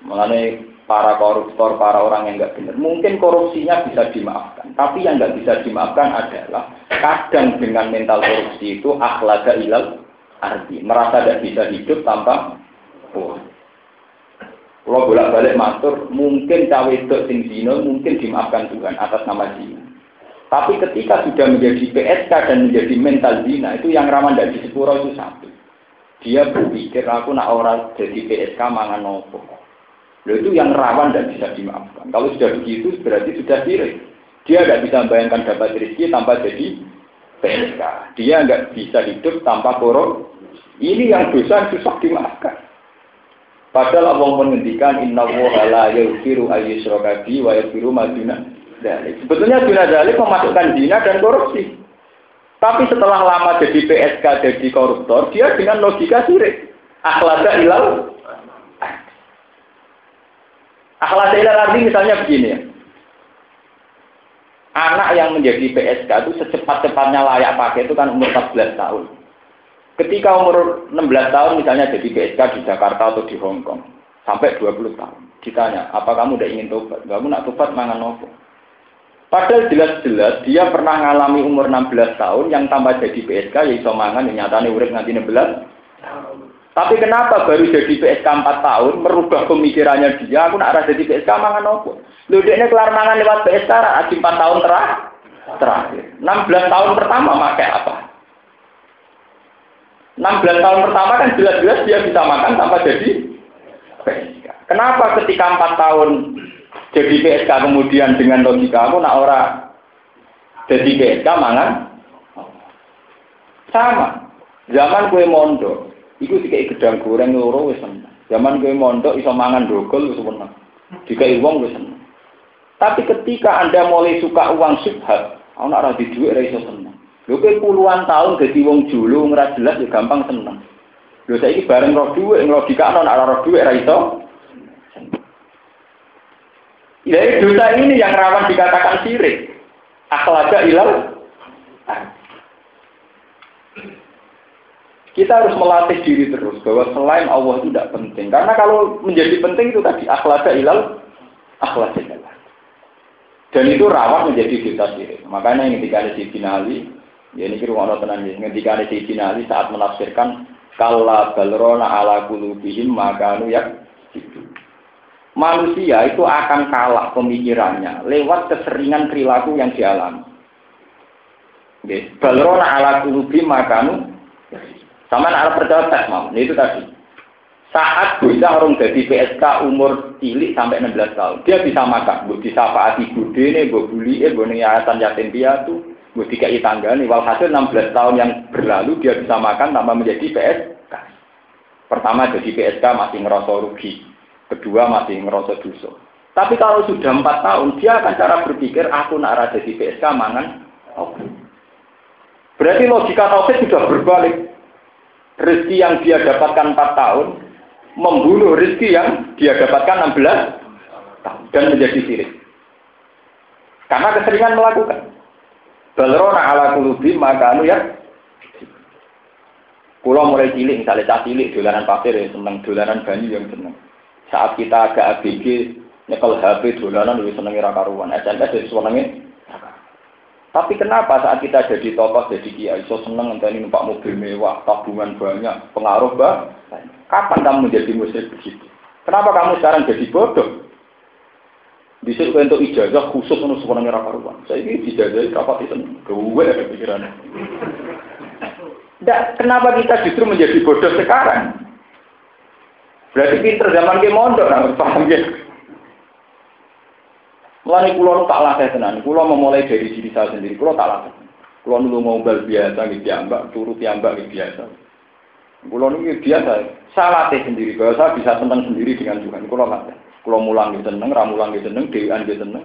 Mengenai para koruptor, para orang yang nggak benar. Mungkin korupsinya bisa dimaafkan, tapi yang nggak bisa dimaafkan adalah kadang dengan mental korupsi itu akhlaka ilal arti merasa tidak bisa hidup tanpa uang. Kalau bolak-balik matur, mungkin cawe itu sing mungkin dimaafkan Tuhan atas nama zina. Tapi ketika sudah menjadi PSK dan menjadi mental zina, itu yang rawan dari sepuro itu satu. Dia berpikir, aku nak orang jadi PSK mangan nopo. Lalu itu yang rawan dan bisa dimaafkan. Kalau sudah begitu berarti sudah sirik. Dia tidak bisa membayangkan dapat rezeki tanpa jadi PSK. Dia nggak bisa hidup tanpa korup. Ini yang dosa susah dimaafkan. Padahal Allah menghentikan inna woha la yaghfiru wa yaghfiru maduna Sebetulnya dina dalik memasukkan zina dan korupsi. Tapi setelah lama jadi PSK jadi koruptor, dia dengan logika sirik. Akhlada ilal Akhlak ilal arti misalnya begini ya. Anak yang menjadi PSK itu secepat-cepatnya layak pakai itu kan umur 14 tahun. Ketika umur 16 tahun misalnya jadi PSK di Jakarta atau di Hong Kong. Sampai 20 tahun. Ditanya, apa kamu udah ingin tobat? Kamu nak tobat mangan nopo? Padahal jelas-jelas dia pernah mengalami umur 16 tahun yang tambah jadi PSK ya iso mangan yang nyatanya urip nganti 16 tapi kenapa baru jadi PSK 4 tahun merubah pemikirannya dia, aku nak rasa jadi PSK mangan opo. Lho ini kelar mangan lewat PSK aji 4 tahun terakhir. Terakhir. 16 tahun pertama pakai apa? 16 tahun pertama kan jelas-jelas dia bisa makan tanpa jadi PSK. Kenapa ketika 4 tahun jadi PSK kemudian dengan logika aku nak ora jadi PSK mangan sama. Zaman kue mondok, Iku dikai gedang goreng loro wis. Zaman kowe mondok iso mangan dogol wis seneng. Dikai wong wis. Tapi ketika Anda mulai suka uang subhat, ana ora di dhuwit ora iso seneng. Lho puluhan tahun dadi wong julu ora jelas ya gampang seneng. Lho saiki bareng roh dhuwit logika ana ora roh dhuwit ora iso. Ya dosa ini yang rawan dikatakan sirik. Akhlaka ilal kita harus melatih diri terus bahwa selain Allah itu tidak penting. Karena kalau menjadi penting itu tadi akhlak ilal akhlak ilal. Dan itu rawan menjadi dosa syirik. Makanya yang ketika ada di finali, ya ini kira orang tenang ya, ketika ada di finali saat menafsirkan kalla balrona ala kulubihim makanu yak Manusia itu akan kalah pemikirannya lewat keseringan perilaku yang dialami. Balrona ala kulubihim makanu sama anak percaya mau, ini itu tadi. Saat bisa orang jadi PSK umur cilik sampai 16 tahun, dia bisa makan, bu bisa faati bude nih, bu buli, eh, bu yayasan yatim piatu, bu dikai tangga nih. Walhasil 16 tahun yang berlalu dia bisa makan tanpa menjadi PSK. Pertama jadi PSK masih ngerasa rugi, kedua masih ngerasa dosa. Tapi kalau sudah empat tahun, dia akan cara berpikir, aku nak jadi PSK mangan, oke. Berarti logika tauhid sudah berbalik rezeki yang dia dapatkan 4 tahun membunuh rezeki yang dia dapatkan 16 tahun dan menjadi sirik. Karena keseringan melakukan. Balrona ala kulubi maka anu ya Kulo mulai cilik, misalnya cah cilik, dolanan pasir ya seneng, dolanan banyu yang seneng. Saat kita agak ABG, nyekel HP, dolanan lebih seneng karuan. SMS jadi senengnya tapi kenapa saat kita jadi tokoh, jadi kiai, so seneng ini numpak mobil mewah, tabungan banyak, pengaruh bah? Kapan kamu menjadi muslim begitu? Kenapa kamu sekarang jadi bodoh? Bisa untuk ijazah khusus untuk sebenarnya raka ruang. Saya ini ijazah rapat itu gue pikirannya. Nggak, kenapa kita justru menjadi bodoh sekarang? Berarti pinter zaman ke mondok, nah, paham ya? Mulai pulau tak latih tenan. Pulau memulai dari diri saya sendiri. Pulau tak latih. Pulau dulu ngobrol biasa, gitu ambak, turut ambak, gitu biasa. Pulau ini biasa. Saya latih sendiri. Bahwa saya bisa tenang sendiri dengan Tuhan. Pulau latih. Pulau mulang gitu seneng, ramulang gitu seneng, dewan gitu seneng.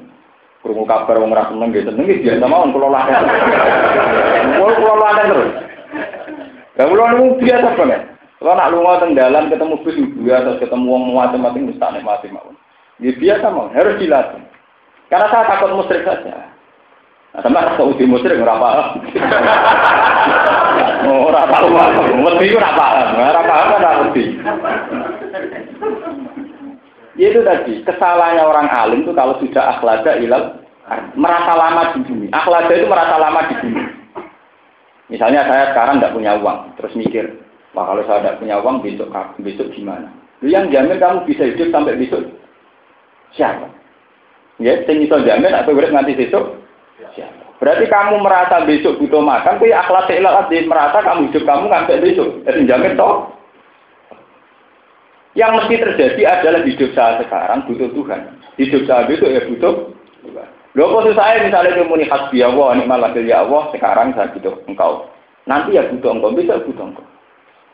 Krungu kabar wong ora seneng nggih seneng nggih biasa mawon kula lakukan. Kula kula lakukan terus. Lah kula niku biasa banget. Kalau nak lunga teng dalan ketemu bis juga atau ketemu wong macam-macam mesti tak nikmati mawon. Ya biasa mawon, harus dilatih. Karena saya takut musyrik saja. Nah, sama rasa uji musyrik ora paham. Oh, ora tahu mesti ora paham, ora paham kan ora mesti. Ya itu tadi, kesalahannya orang alim itu kalau sudah akhlada ilal merasa lama di bumi. Akhlada itu merasa lama di bumi. Misalnya saya sekarang tidak punya uang, terus mikir, wah kalau saya tidak punya uang besok besok gimana? Lu yang jamin kamu bisa hidup sampai besok siapa? Ya, sing iso jamin atau urip nganti besok siapa? Berarti kamu merasa besok butuh makan, kuwi akhlak ilal merasa kamu hidup kamu sampai besok. Jadi jamin toh yang mesti terjadi adalah hidup saya sekarang butuh Tuhan. Hidup saya besok ya butuh Tuhan. Loh saya misalnya kemuni hasbi Allah, nikmat ya Allah, sekarang saya butuh engkau. Nanti ya butuh engkau, bisa butuh engkau.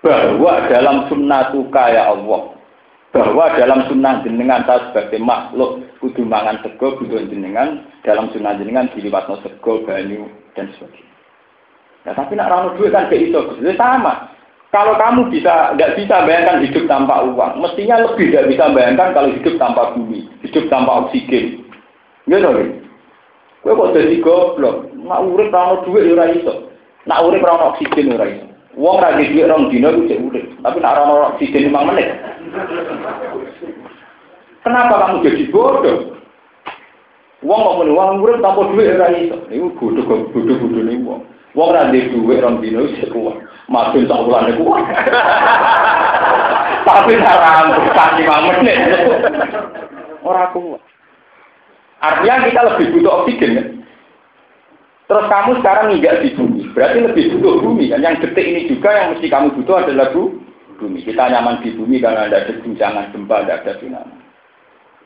Bahwa dalam sunnah tuka ya Allah, bahwa dalam sunnah jenengan saya sebagai makhluk kudu mangan sego butuh jenengan dalam sunnah jenengan diliwatno sego banyu dan sebagainya. Nah, tapi nak rano duit kan kayak itu, sama. Kalau kamu bisa nggak bisa bayangkan hidup tanpa uang, mestinya lebih tidak bisa bayangkan kalau hidup tanpa bumi, hidup tanpa oksigen. Gitu nih. Gue kok jadi goblok. Nak urip ora duit ya ora iso. Nak urip ora oksigen ya ora iso. Wong ra duit rong dino ku cek urip, tapi nak ora oksigen 5 menit. Kenapa kamu jadi bodoh? Wong kok muni wong urip tanpa duit ora iso. Niku bodoh bodoh-bodoh nih wong. Wong ra duit duit rong dino wis kuat. Kuat. Tapi cara ampuh lima menit. Orang kuat. Artinya kita lebih butuh oksigen kan? Terus kamu sekarang nggak di bumi, berarti lebih butuh bumi kan? Yang detik ini juga yang mesti kamu butuh adalah bu, bumi. Kita nyaman di bumi karena ada guncangan gempa, tidak ada tsunami.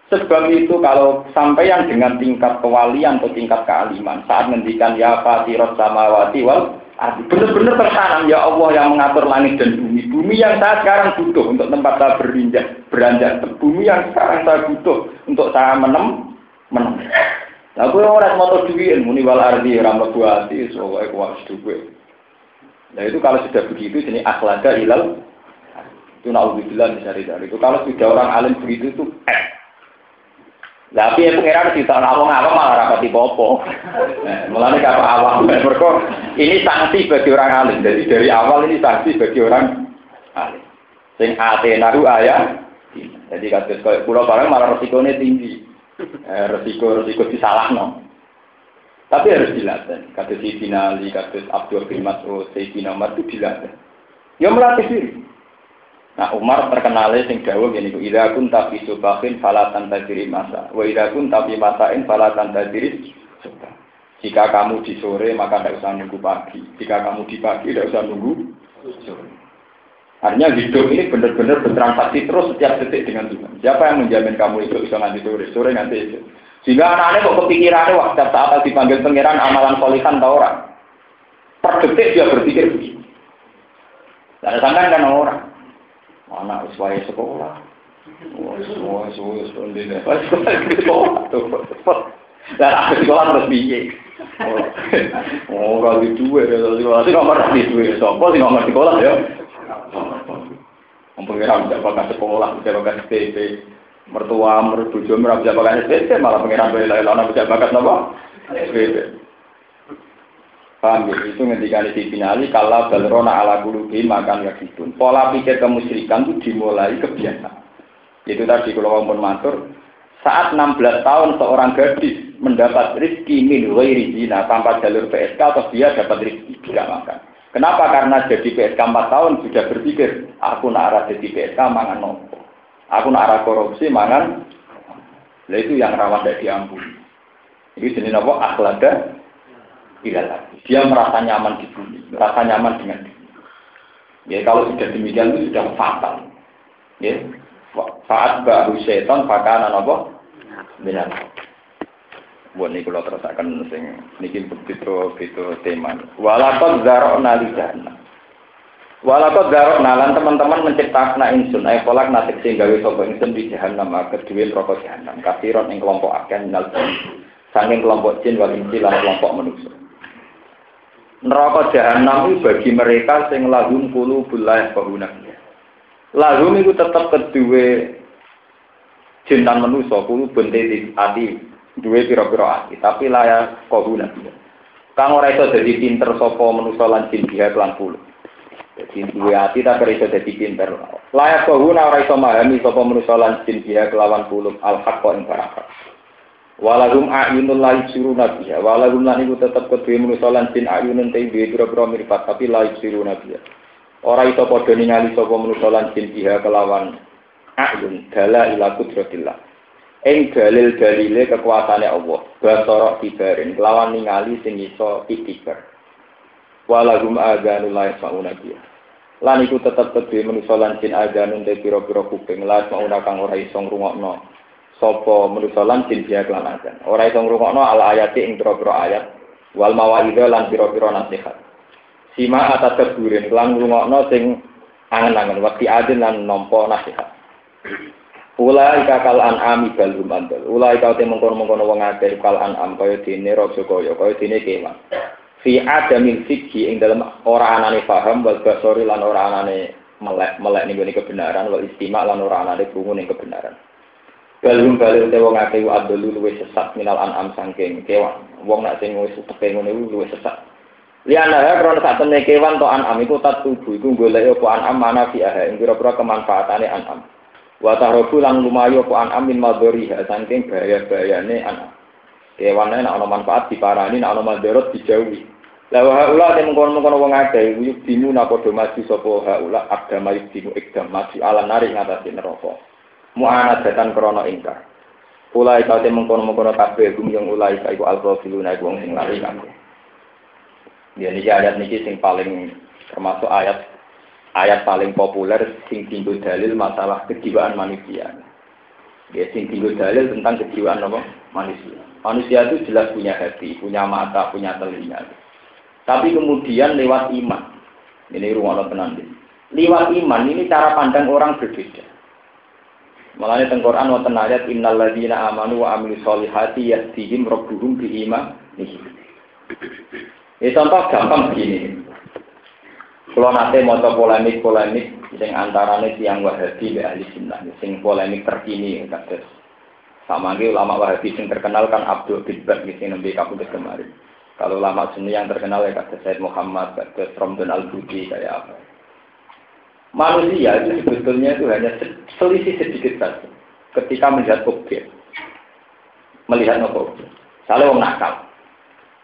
Sebab itu kalau sampai yang dengan tingkat kewalian atau tingkat kealiman saat mendikan ya fatirot samawati wal benar-benar tertanam ya Allah yang mengatur langit dan bumi. Bumi yang saya sekarang butuh untuk tempat saya berinjak, beranjak. Bumi yang sekarang saya butuh untuk saya menem, menem. Nah, gue orang mau duit, muni wal ardi ramah buati, soalnya kuat duit. Nah itu kalau sudah begitu, jadi akhlada ilal itu naudzubillah misalnya dari itu. Kalau sudah orang alim begitu itu eh, tapi ya pengiran kita ngomong apa malah rapati popo. Nah, mulanya kata awal mereka ini sanksi bagi orang alim. Jadi dari awal ini sanksi bagi orang alim. Sing ate naru ayah. Jadi kata kalau pulau barang malah resikonya tinggi. Eh, resiko resiko disalah no. Tapi harus dilatih. Kata si Finali, kata Abdul bin Mas'ud, Sayyidina Umar itu dilatih. Ya melatih diri. Nah Umar terkenal sing dawuh ngene iku ida kun tapi subahin falatan tadiri masa wa ida kun tapi masain falatan tadiri Jika kamu di sore maka tidak usah nunggu pagi. Jika kamu di pagi tidak usah nunggu sore. Artinya hidup ini benar-benar bertransaksi terus setiap detik dengan Tuhan. Siapa yang menjamin kamu itu bisa nanti sore, sore nanti itu. Sehingga anak-anak kok kepikirannya waktu saat dipanggil pangeran amalan solihan tau orang. Per detik dia berpikir begini. Dan sampai kan orang anak wis sekolah. Semua semua sekolah sekolah. Dan aku sekolah terus piye? Oh, kalau di ya, sekolah sih nomor di dua. Sopo sih nomor sekolah ya? Pengiran bisa pakai sekolah, bisa pakai SPP. Mertua, mertuju, merah bisa pakai SPP, malah pengiran bela-bela bisa pakai apa? SPP. Paham ya? Itu ketika di finali kalau balrona ala kulubi makan yakitun. Pola pikir kemusyrikan itu dimulai kebiasaan. Itu tadi kalau pun matur, saat 16 tahun seorang gadis mendapat rezeki min ghairi tanpa jalur PSK atau dia dapat rezeki tidak makan. Kenapa? Karena jadi PSK 4 tahun sudah berpikir, aku nak arah jadi PSK mangan nopo. Aku nak arah korupsi mangan. Nah itu yang rawan dari diampuni. Ini jenis apa? Akhlada tidak lagi. Dia merasa nyaman di bumi, merasa nyaman dengan diri. Ya kalau sudah demikian itu sudah fatal. Ya, saat baru setan pakaian apa? Bilang. Buat ini kalau terus akan sing niki begitu begitu tema. Walakot zarok nalidana. Walakot zarok nalan teman-teman menciptakan insun. Ayo polak nasik sehingga sopo insun di jahanam. Kedua rokok jahanam. Kafiron yang kelompok akan nal Saking kelompok jin wal lan kelompok manusia. Neraka jahanam bagi mereka sing lahum kulu bulayah bahuna. Lahum itu tetap kedua jin dan manusia kulu bente ati dua piro-piro ati tapi layak bahuna. Kang ora iso dadi pinter sapa manusia lan jin dia kelan kulu. Jadi dua ati tak iso dadi pinter. Layak bahuna ora iso memahami sapa manusia lan jin dia kelawan kulu al-haqqa ing baraka. Walahum a'yunul la yusiruna biha. Walahum lan iku tetep kedue manusa lan jin a'yunun te duwe pira-pira tapi la yusiruna biha. Ora iso padha ningali sapa manusa lan jin biha kelawan a'yun dala ila kudratillah. Ing dalil dalile kekuasaane Allah. Basara tibarin kelawan ningali sing. Walahum aganul la yasmauna biha. Lan iku tetep kedue manusa lan jin aganun te pira-pira kuping la yasmauna kang ora iso ngrungokno sapa manusa lan jin kelan azan. Ora iso ngrungokno al ayati ing pira-pira ayat wal mawaidha lan pira-pira nasihat. Sima atas keburin lan ngrungokno sing angen-angen waktu adin lan nampa nasihat. Ulai kakal an ami balhum andal. Ulai kau te mengkono-mengkono wong akeh kal an am kaya dene raja kaya kaya dene kewan. Fi adamil fikhi ing dalam ora anane paham wal basori lan ora anane melek melek ning kebenaran wal istima lan ora anane krungu ning kebenaran. Balung balik udah wong akeh adlu luwe sesat minal an'am sangking kewan. Wong nak sing wis ngono iku luwe sesat. Liana ya sak temne kewan to an'am iku tat tubuh iku golek apa an'am mana fi ing pira-pira kemanfaatane an'am. Wa tahrobu lan lumayu apa an'am min madhariha saking bahaya-bahayane an'am. Kewan nek ana manfaat diparani nek ana madharat dijauhi. La wa haula te mengkono-mengkono wong akeh yuk dimu napa do maju sapa haula agama yuk dimu ikdam maju ala nari ngatasi neraka mu'anat datan krono ingkar. Ulai kau te mengkono-mengkono kabeh gum yang ulai iku al-ghafiluna iku wong sing lari kabeh. Ya niki ayat niki sing paling termasuk ayat ayat paling populer sing tinggal dalil masalah kejiwaan manusia. Ya sing tinggal dalil tentang kejiwaan apa? Manusia. Manusia itu jelas punya hati, punya mata, punya telinga. Tapi kemudian lewat iman. Ini rumah tenan. Lewat iman ini cara pandang orang berbeda. Malahnya teng Quran wonten ayat innal ladzina amanu wa amilus solihati yahdihim rabbuhum bi iman. Ini contoh gampang begini. Kalau nanti mau polemik-polemik sing antarane tiang Wahabi be ahli sunnah, sing polemik terkini kados. Sama lagi ulama Wahabi sing terkenal kan Abdul bin Baz di sini nembe kapundhut kemarin. Kalau ulama Sunni yang terkenal ya kados Said Muhammad, kados Ramdan Al-Budi kayak apa. Manusia itu sebetulnya itu hanya selisih sedikit saja ketika melihat objek. Melihat Salah wong nakal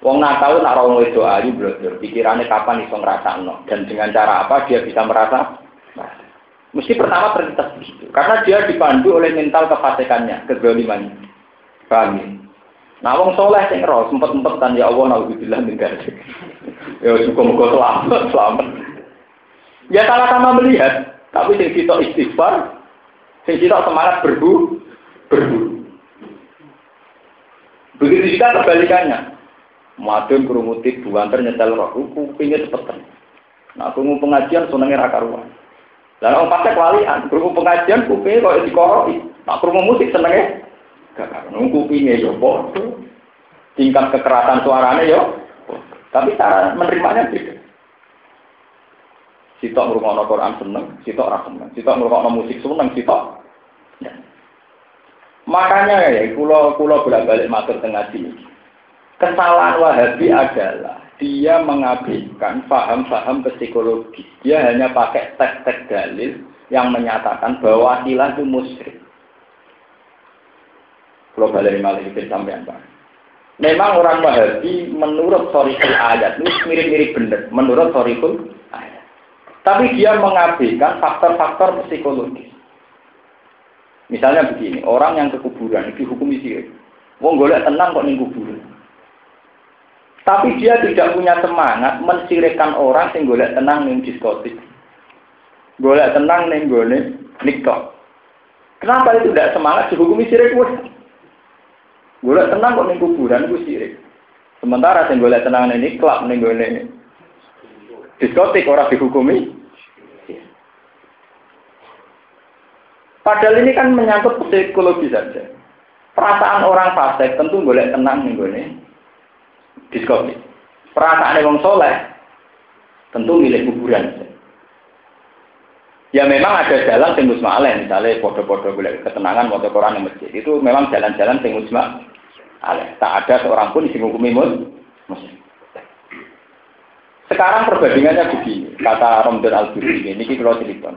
wong nakal nak orang itu ayu belajar pikirannya kapan iso no dan dengan cara apa dia bisa merasa mesti pertama terlintas begitu karena dia dipandu oleh mental kefasikannya kezalimannya paham ya? Nah, wong soleh sing roh sempet kan ya Allah naudzubillah min Ya cukup muga selamat, selamat. Ya sama-sama melihat, tapi sing kita istighfar, sing kita semangat berbu, berburu. Begitu juga kebalikannya. Madun kerumutik buanter nyetel roh, kupingnya cepetan. Nah, krungu pengajian senengnya raka ruang. Lalu orang pakai walian, krungu pengajian kupingnya kok dikoroi. Nah, krungu musik senengnya gak karena kupingnya ya Tingkat kekerasan suaranya ya. Tapi cara menerimanya beda. Sitok ngrungokno Quran seneng, sitok ora seneng. Sitok ngrungokno musik seneng, sitok. Ya. Makanya ya, kulo kulo bolak-balik matur tengah sini. Kesalahan Wahabi adalah dia mengabaikan paham-paham psikologi. Dia hanya pakai tek-tek dalil yang menyatakan bahwa hilang itu musyrik. Kalau balik malah sampai apa? Memang orang Wahabi menurut sorikul ayat ini mirip-mirip benar. Menurut sorikul ayat. Tapi dia mengabaikan faktor-faktor psikologis. Misalnya begini, orang yang ke kuburan itu hukum sirik. Wong golek tenang kok ning kuburan. Tapi dia tidak punya semangat mensirikkan orang yang golek tenang ning diskotik. Golek tenang ning gone nikah. Kenapa itu tidak semangat dihukumi sirik wes? Golek tenang kok ning kuburan itu sirik. Sementara sing golek tenang ning klub ning gone diskotik orang dihukumi Padahal ini kan menyangkut psikologi saja. Perasaan orang fasik tentu boleh tenang nih gue diskotik. Perasaan orang soleh tentu milik kuburan. Ya memang ada jalan sing musma'aleh, misalnya foto-foto boleh ketenangan foto Quran di masjid. Itu memang jalan-jalan sing musma'aleh. Tak ada seorang pun di hukumi muslim. Sekarang perbandingannya begini, kata Romdon Al-Buri ini, ini kalau cerita.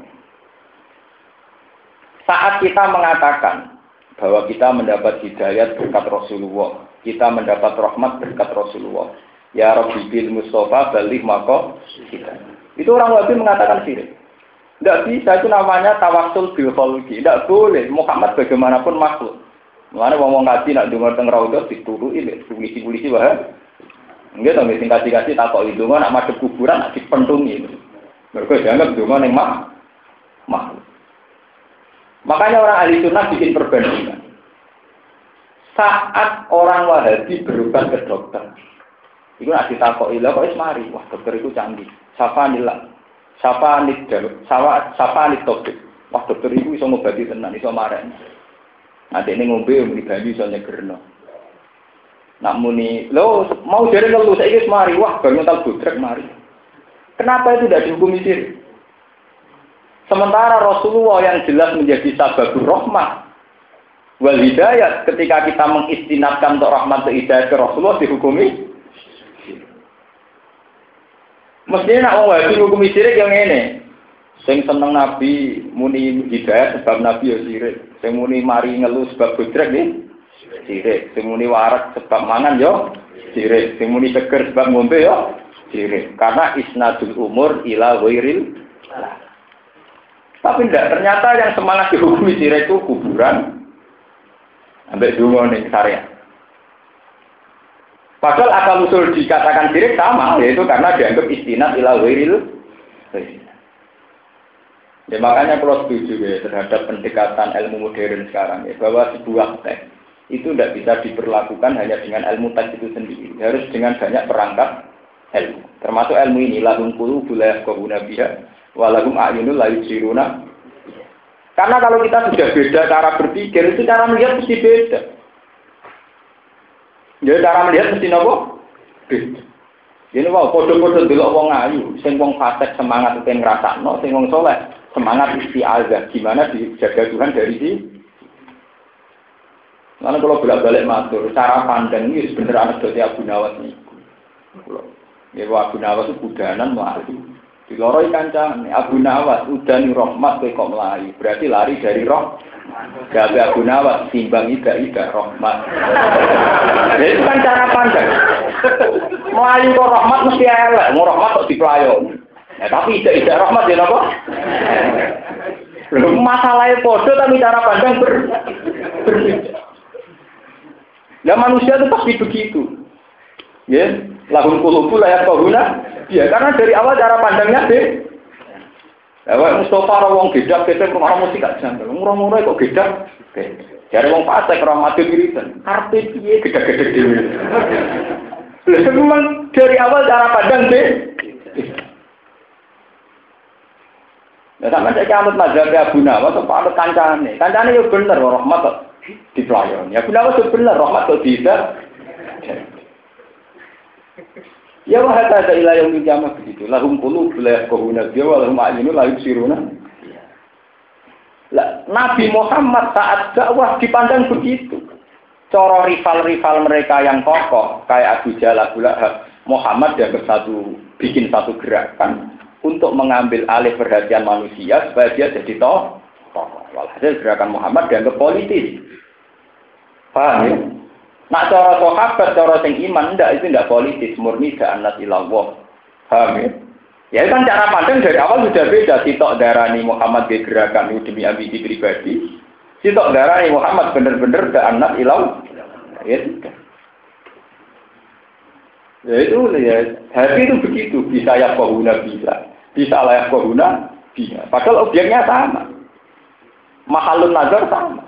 Saat kita mengatakan bahwa kita mendapat hidayat berkat Rasulullah, kita mendapat rahmat berkat Rasulullah. Ya Rabbi bil Mustafa balik maka kita. Itu orang Wahabi mengatakan sirik. Tidak bisa, itu namanya tawasul kholki. Tidak boleh, Muhammad bagaimanapun makhluk. Mana ngomong kaji nak dengar teng raudah ini, polisi-polisi bahaya. Enggak dong, sing kasih-kasih takok itu kan nak madhep kuburan nak dipentungi. Mereka dianggap ning mah makhluk. Makanya orang ahli sunnah bikin perbandingan. Saat orang wahabi berobat ke dokter, itu nak ditakok ilah kok mari, wah dokter itu canggih. Sapa nila, sapa nit sapa sapa nit topik. Wah dokter itu bisa ngobati tenan, bisa marah. Nanti ini ngombe, ngombe banyu, bisa nyegerno. Nak muni, lo mau jadi ngeluh, saya ingin mari, wah bangun tal budrek mari. Kenapa itu tidak dihukumi sih? Sementara Rasulullah yang jelas menjadi sababur rahmat wal hidayat ketika kita mengistinatkan untuk rahmat ke hidayat ke Rasulullah dihukumi Mestinya nak wong wabi hukumi sirik yang ini. Sing seneng Nabi muni hidayat sebab Nabi ya sirik. Sing muni mari ngeluh sebab budrek nih sirik. Sing muni warak sebab mangan yo sirik. Sing muni seger sebab ngombe yo sirik. Karena isnadul umur ila wairil tapi tidak, ternyata yang semangat dihukumi sirik itu kuburan. Sampai dulu nih syariat. Padahal akal usul dikatakan sirik sama, yaitu karena dianggap istinat ila wairil Ya makanya kalau setuju ya terhadap pendekatan ilmu modern sekarang ya bahwa sebuah teks itu tidak bisa diperlakukan hanya dengan ilmu teks itu sendiri. Harus dengan banyak perangkat ilmu. Termasuk ilmu ini lahum kulu bulayah kohuna biha walahum ayunul layu siruna. Karena kalau kita sudah beda cara berpikir itu cara melihat mesti beda. Jadi cara melihat mesti nopo beda. Ini wow, podo-podo dulu wong ayu, sing wong fasik semangat itu ngrasakno, sing wong soleh semangat istiazah. Gimana dijaga Tuhan dari sini? Lalu kalau bolak-balik matur, cara pandang ini sebenarnya dari Abu Nawas ini. Ya Abu Nawas itu budanan melayu. Di loro kanca Abu Nawas udah nih rahmat kok melayu. Berarti lari dari roh. Gak Abu Nawas timbang ida ida rahmat. Jadi itu kan cara pandang. Melayu kok rahmat mesti elek. Mau rahmat kok dipelayon. Ya, tapi ida ida rahmat ya apa? Masalahnya podo tapi cara pandang ber berbeda. Ya manusia itu pasti begitu. Ya, lahum kulubu layak kahuna. Ya, karena dari awal cara pandangnya deh. Ya, Mustafa wong gedak kita orang musik gak janggal. Murah-murah kok gedak. Jadi wong fasik orang mati wiridan. Karpe piye gedak-gedak dhewe. Lah memang dari awal cara pandang deh. Nah, sama saya kiamat mazhab Abu Nawas, apa ada kancane? Kancane yo bener, rahmat di pelayan. Ya kenapa sebenarnya rahmat kok tidak? Ya wah kata ilah yang kiamat begitu. Lahum bila kohuna dia walahum ayinu lahum siruna. Lah, Nabi Muhammad saat dakwah dipandang begitu. Coro rival-rival mereka yang kokoh kayak Abu Jalal Abu Muhammad dianggap satu bikin satu gerakan untuk mengambil alih perhatian manusia supaya dia jadi toh Walhasil gerakan Muhammad dianggap politis. Paham ya? Nak cara sahabat, cara sing iman, ndak itu ndak politis, murni anak ilallah. Paham ya? Ya kan cara pandang dari awal sudah beda. Sitok darani Muhammad di gerakan itu demi ambisi pribadi. Sitok darani Muhammad bener-bener ke anak ilau. Ya Ya itu ya, hati itu begitu. Bisa ya kohuna bisa. Bisa layak kohuna bisa. Padahal objeknya sama. Mahalun nazar sama.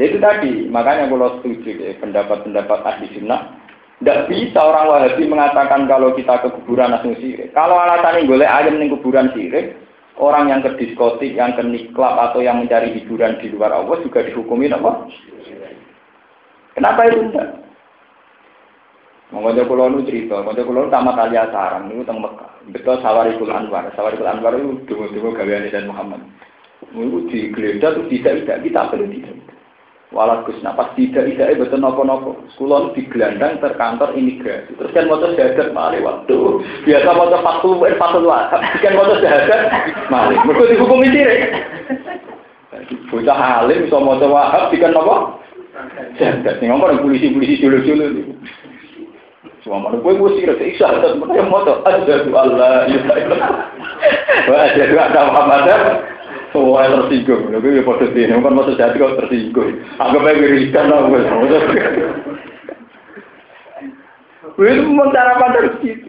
Ya itu tadi, makanya kalau setuju ya, pendapat-pendapat ahli sunnah, tidak bisa orang wahabi mengatakan kalau kita ke kuburan langsung sirik. Kalau alasan boleh ayam di kuburan sirik, orang yang ke diskotik, yang ke niklab atau yang mencari hiburan di luar Allah juga dihukumi apa? Kenapa itu enggak? Mengajak pulau nu cerita, mengajak pulau tamat alia sarang itu teng Mekah. Betul Sawarikul Anwar, Sawarikul Anwar itu dulu-dulu gawean dan Muhammad. Itu digeledah tuh tidak tidak kita perlu tidak. Walau Gus, nah pas tidak tidak betul nopo-nopo. Sekolah digelandang terkantor imigrasi. Terus kan motor sehat mali waktu. Biasa motor fatul eh fatul lah. Kan motor sehat mali. Mereka dihukum itu Bocah alim so motor wahab dikan nopo. Sehat. Nih ngomong polisi-polisi dulu-dulu. Cuma mana gue gue sih rasa isya ada yang motor tuh Allah ya Wah ada tuh ada Muhammad semua tersinggung. Lalu ya foto sini, bukan maksud jadi kau tersinggung. Anggap aja berikan lah gue. Itu memang cara pandang gitu.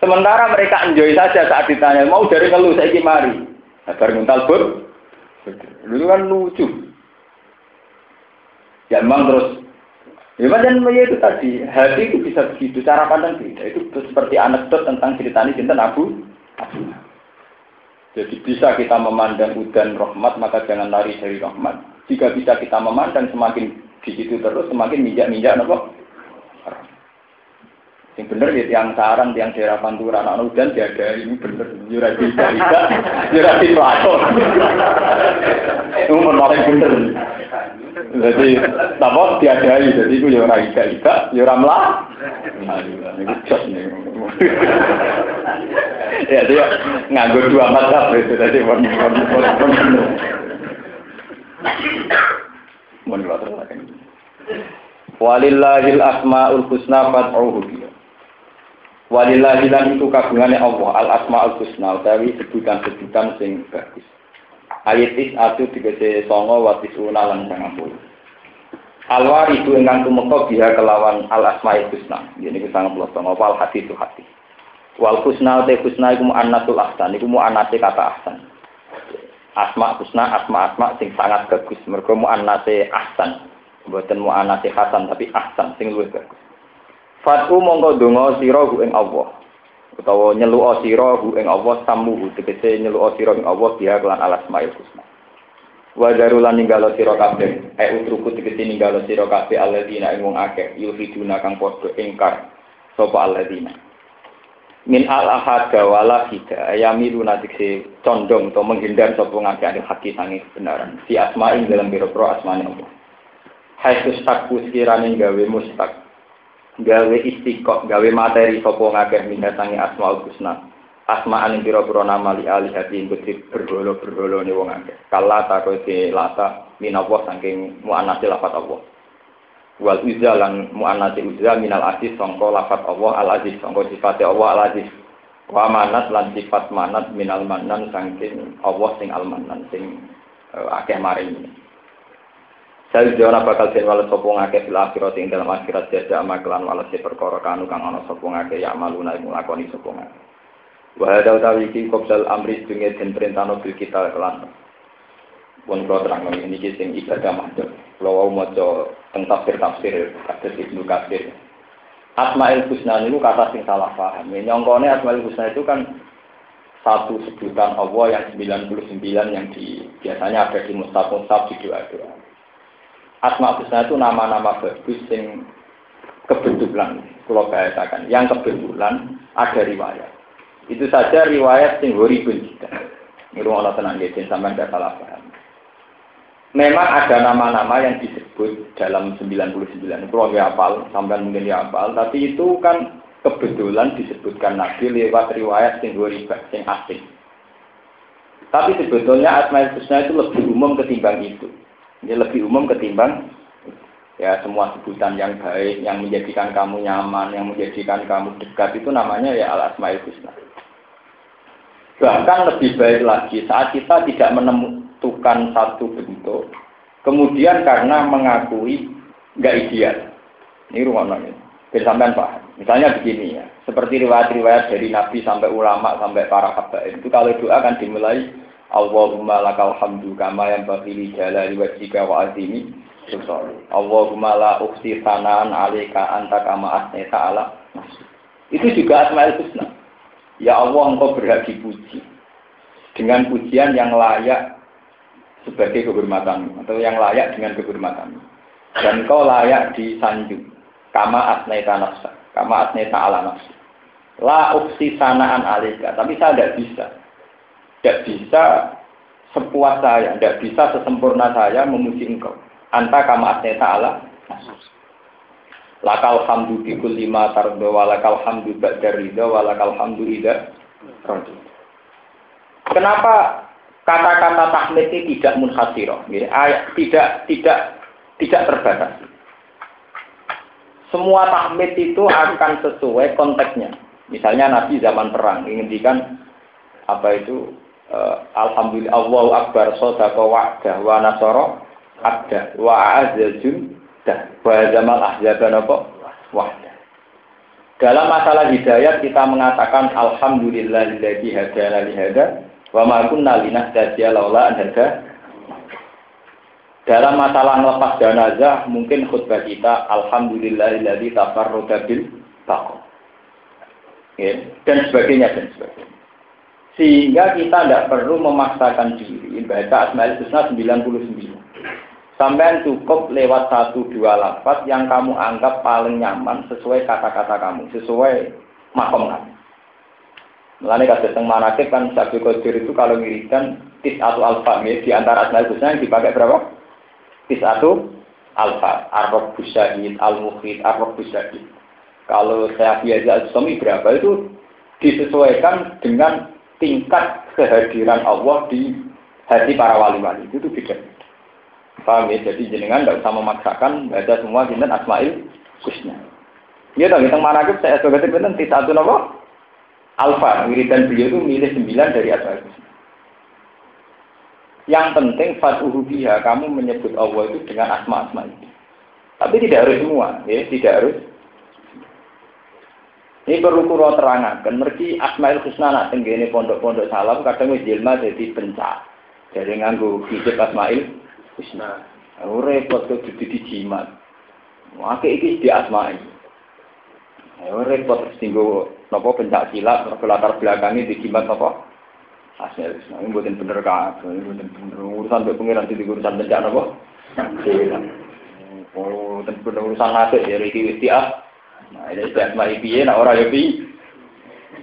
Sementara mereka enjoy saja saat ditanya, mau dari ngeluh saya mari. Agar nguntal pun, itu kan lucu. Ya memang terus Ya dan itu tadi, hati itu bisa begitu, cara pandang beda. Itu seperti anekdot tentang cerita ini tentang Abu Abu. Jadi bisa kita memandang udan rahmat, maka jangan lari dari rahmat. Jika bisa kita memandang semakin di situ terus, semakin minjak-minjak apa? Yang bener ya tiang sarang, tiang daerah pantura, anak udan ada ini bener. Jurah bisa, bisa, jurah bisa, Itu paling bener. Jadi apa diadai, jadi itu ya orang ika ika, ya orang lah. Ini jos nih. Ya dia nganggur dua mata itu tadi mon mon mon mon. Mon Walillahil asmaul husna fad'uhu biha. Walillahi lan itu kagungane Allah al asmaul husna utawi sebutan-sebutan sing bagus. Ayat is atu digese songo watis una lan sangang. Alwar itu ingkang tumeka biha kelawan al asmaul husna. Ini sangat puluh songo wal hati itu hati. Wal husna te husna iku mu'annatul ahsan, iku mu'annate kata ahsan. Asma husna, asma asma sing sangat bagus. Mergo mu'annate ahsan. Mboten mu'annate hasan tapi ahsan sing luwih bagus. Fatu mongko donga sira ing Allah utawa nyeluk sira ing Allah samu tegese nyeluk sira ing Allah dia kelan alas mail husna wa darulan ninggalo sira kabeh e utruku tegese ninggalo sira kabeh alladzina ing wong akeh yufiduna kang padha ingkar sapa alladzina min al ahada wala hida ayami luna tegese condong atau menghindar sapa ngake adil haki sange kebenaran si asma ing dalam biro-biro asmane Allah Hai takku sekiranya gawe mustak gawe istiqok, gawe materi sopo ngakeh minta sangi asmaul husna. Asma'an ing pira-pira nama li ali hati ing kudu berholo-berholo ne wong akeh. Kala tako de lata minawa saking muannati lafat Allah. Wal uzza lan muannati uzza minal aziz sangka lafat Allah al aziz sangka sifate Allah al aziz. Wa manat lan sifat manat minal manan saking Allah sing al manan sing uh, akeh maring. Saya jona bakal den wales sapa ngake fil akhirat ing dalam akhirat jasa amaklan wales perkara kanu kang ana sapa ngake ya maluna ing lakoni sapa ngake. Wa hadza utawi iki amri dunge den perintahno bil kita kelan. Pun kula terang ini sing ibadah mahdhuf. Kula wau maca teng tafsir-tafsir kados Ibnu Katsir. Asmaul Husna niku kata sing salah paham. Ya, nyongkone Asmaul Husna itu kan satu sebutan Allah yang 99 yang di biasanya ada di mustaf-mustaf di doa-doa. Asma Husna itu nama-nama bagus yang kebetulan kalau bahasakan yang kebetulan ada riwayat itu saja riwayat sing horibun ini rumah tenang ya sampai tidak salah paham memang ada nama-nama yang disebut dalam 99 kalau nggak hafal sampai mungkin hafal. Tapi itu kan kebetulan disebutkan Nabi lewat riwayat sing horibun sing asing tapi sebetulnya Asma Husna itu lebih umum ketimbang itu. Ini lebih umum ketimbang ya semua sebutan yang baik, yang menjadikan kamu nyaman, yang menjadikan kamu dekat itu namanya ya al asmaul husna. Bahkan lebih baik lagi saat kita tidak menentukan satu bentuk, kemudian karena mengakui nggak ideal. Ini rumah ini. Bersamaan Pak. Misalnya begini ya, seperti riwayat-riwayat dari Nabi sampai ulama sampai para habaib itu kalau doa akan dimulai Allahumma lakal hamdu kama yang bagi jalali wajhika wa azimi. Allahumma la ukhti sanaan alika anta kama asneta ala Itu juga asmaul husna. Ya Allah engkau berhak dipuji dengan pujian yang layak sebagai kehormatan atau yang layak dengan kehormatan. dan kau layak disanjung kama asnaita nafsa kama asnaita ala nafsi. La uksi sanaan alika tapi saya tidak bisa. Tidak bisa sepuas saya tidak bisa sesempurna saya memuji engkau. Anta kama asnaita ala lakal hamdu bikul lima tardo walakal hamdu ba'da ridha walakal hamdu ida Kenapa kata-kata tahmid ini tidak munhasiro, ayat tidak tidak tidak terbatas. Semua tahmid itu akan sesuai konteksnya. Misalnya Nabi zaman perang menghentikan apa itu uh, Alhamdulillah Allahu Akbar sodaka wa'dah wa nasoro abda wa azazun dah wa zaman ahzaban apa wahdah. Dalam masalah hidayat kita mengatakan Alhamdulillahilladzi hadana li hada wa ma kunna laula dalam masalah melepas jenazah, mungkin khutbah kita Alhamdulillahilladzi tafarroda bil taqwa. Ya, dan sebagainya dan sebagainya. Sehingga kita tidak perlu memaksakan diri baca Asmaul Husna 99. Sampai cukup lewat satu dua lafaz yang kamu anggap paling nyaman sesuai kata-kata kamu, sesuai makom kamu. Mulanya kata tentang manakib kan Sabi Qadir itu kalau ngirikan tis atau alfa di antara Asmaul Husna yang dipakai berapa? satu alfa, arrob busahid, al-mukhid, arrob busahid. Kalau saya biasa suami berapa itu disesuaikan dengan tingkat kehadiran Allah di hati para wali-wali. Itu beda. Paham ya? Jadi jenengan tidak usah memaksakan baca semua jinten Asmail Husna. Iya dong, yang mana saya sebagai benten satu nopo alfa. Wiridan beliau itu milih sembilan dari Asmail Husna. Yang penting fatuhu biha, kamu menyebut Allah itu dengan asma-asma itu. Tapi tidak harus semua, ya, tidak harus. Ini perlu kuro terangkan. Mergi Asmaul Husna nak tenggene pondok-pondok salam kadang jelma jadi pencak. Jadi nganggu hijab Asmaul Husna. Repot jadi jimat. Maka iki di asma ini. Oh, repot tinggu nopo pencak silat, latar belakangnya di jimat nopo Asmaul Husna ini buatin bener kan, ini buatin bener urusan be pengiran di urusan bencana apa? Oh, dan bener urusan nasi ya iki wis ah. Nah, ini sudah asma piye nak ora yo pi.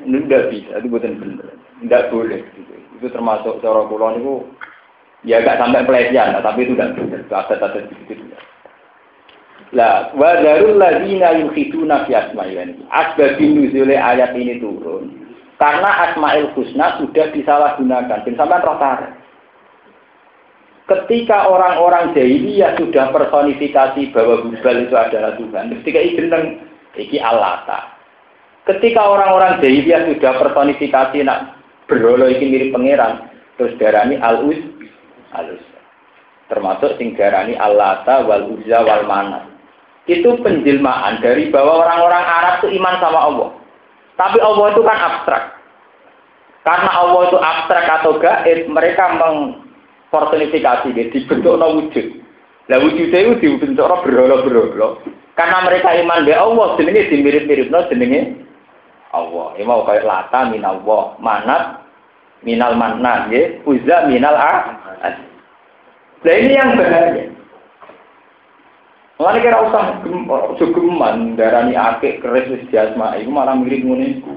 Ini tidak bisa, itu buatin bener. Tidak boleh. Itu termasuk cara kula niku ya gak sampai pelecehan, tapi itu tidak benar. Ada-ada begitu. Lah, wa darul ladzina yukhiduna fi asma'illah. Asbab nuzul ayat ini turun karena Asmaul Husna sudah disalahgunakan. Dan sampai rotar. Ketika orang-orang jahiliyah sudah personifikasi bahwa Hubal itu adalah Tuhan, ketika itu tentang iki Alata. Ketika orang-orang jahiliyah sudah personifikasi nak berholo iki mirip pangeran, terus darani Al-Uz, Al-Uz. Termasuk sing darani Alata wal Uzza wal Manat. Itu penjelmaan dari bahwa orang-orang Arab itu iman sama Allah. Tapi Allah itu kan abstrak. Karena Allah itu abstrak atau gaib, mereka mengpersonifikasi, dibentuk no wujud. Lah wujudnya itu dibentuk no berolo-berolo. Karena mereka iman be Allah, jenenge dimirip-mirip no jenenge Allah. Ini mau kayak lata min Allah, manat minal manna, ya, uzza minal ah. Nah ini yang bahaya. Mulane kira usah geman darani akik keris wis jasma iku malah mirip ngene iku.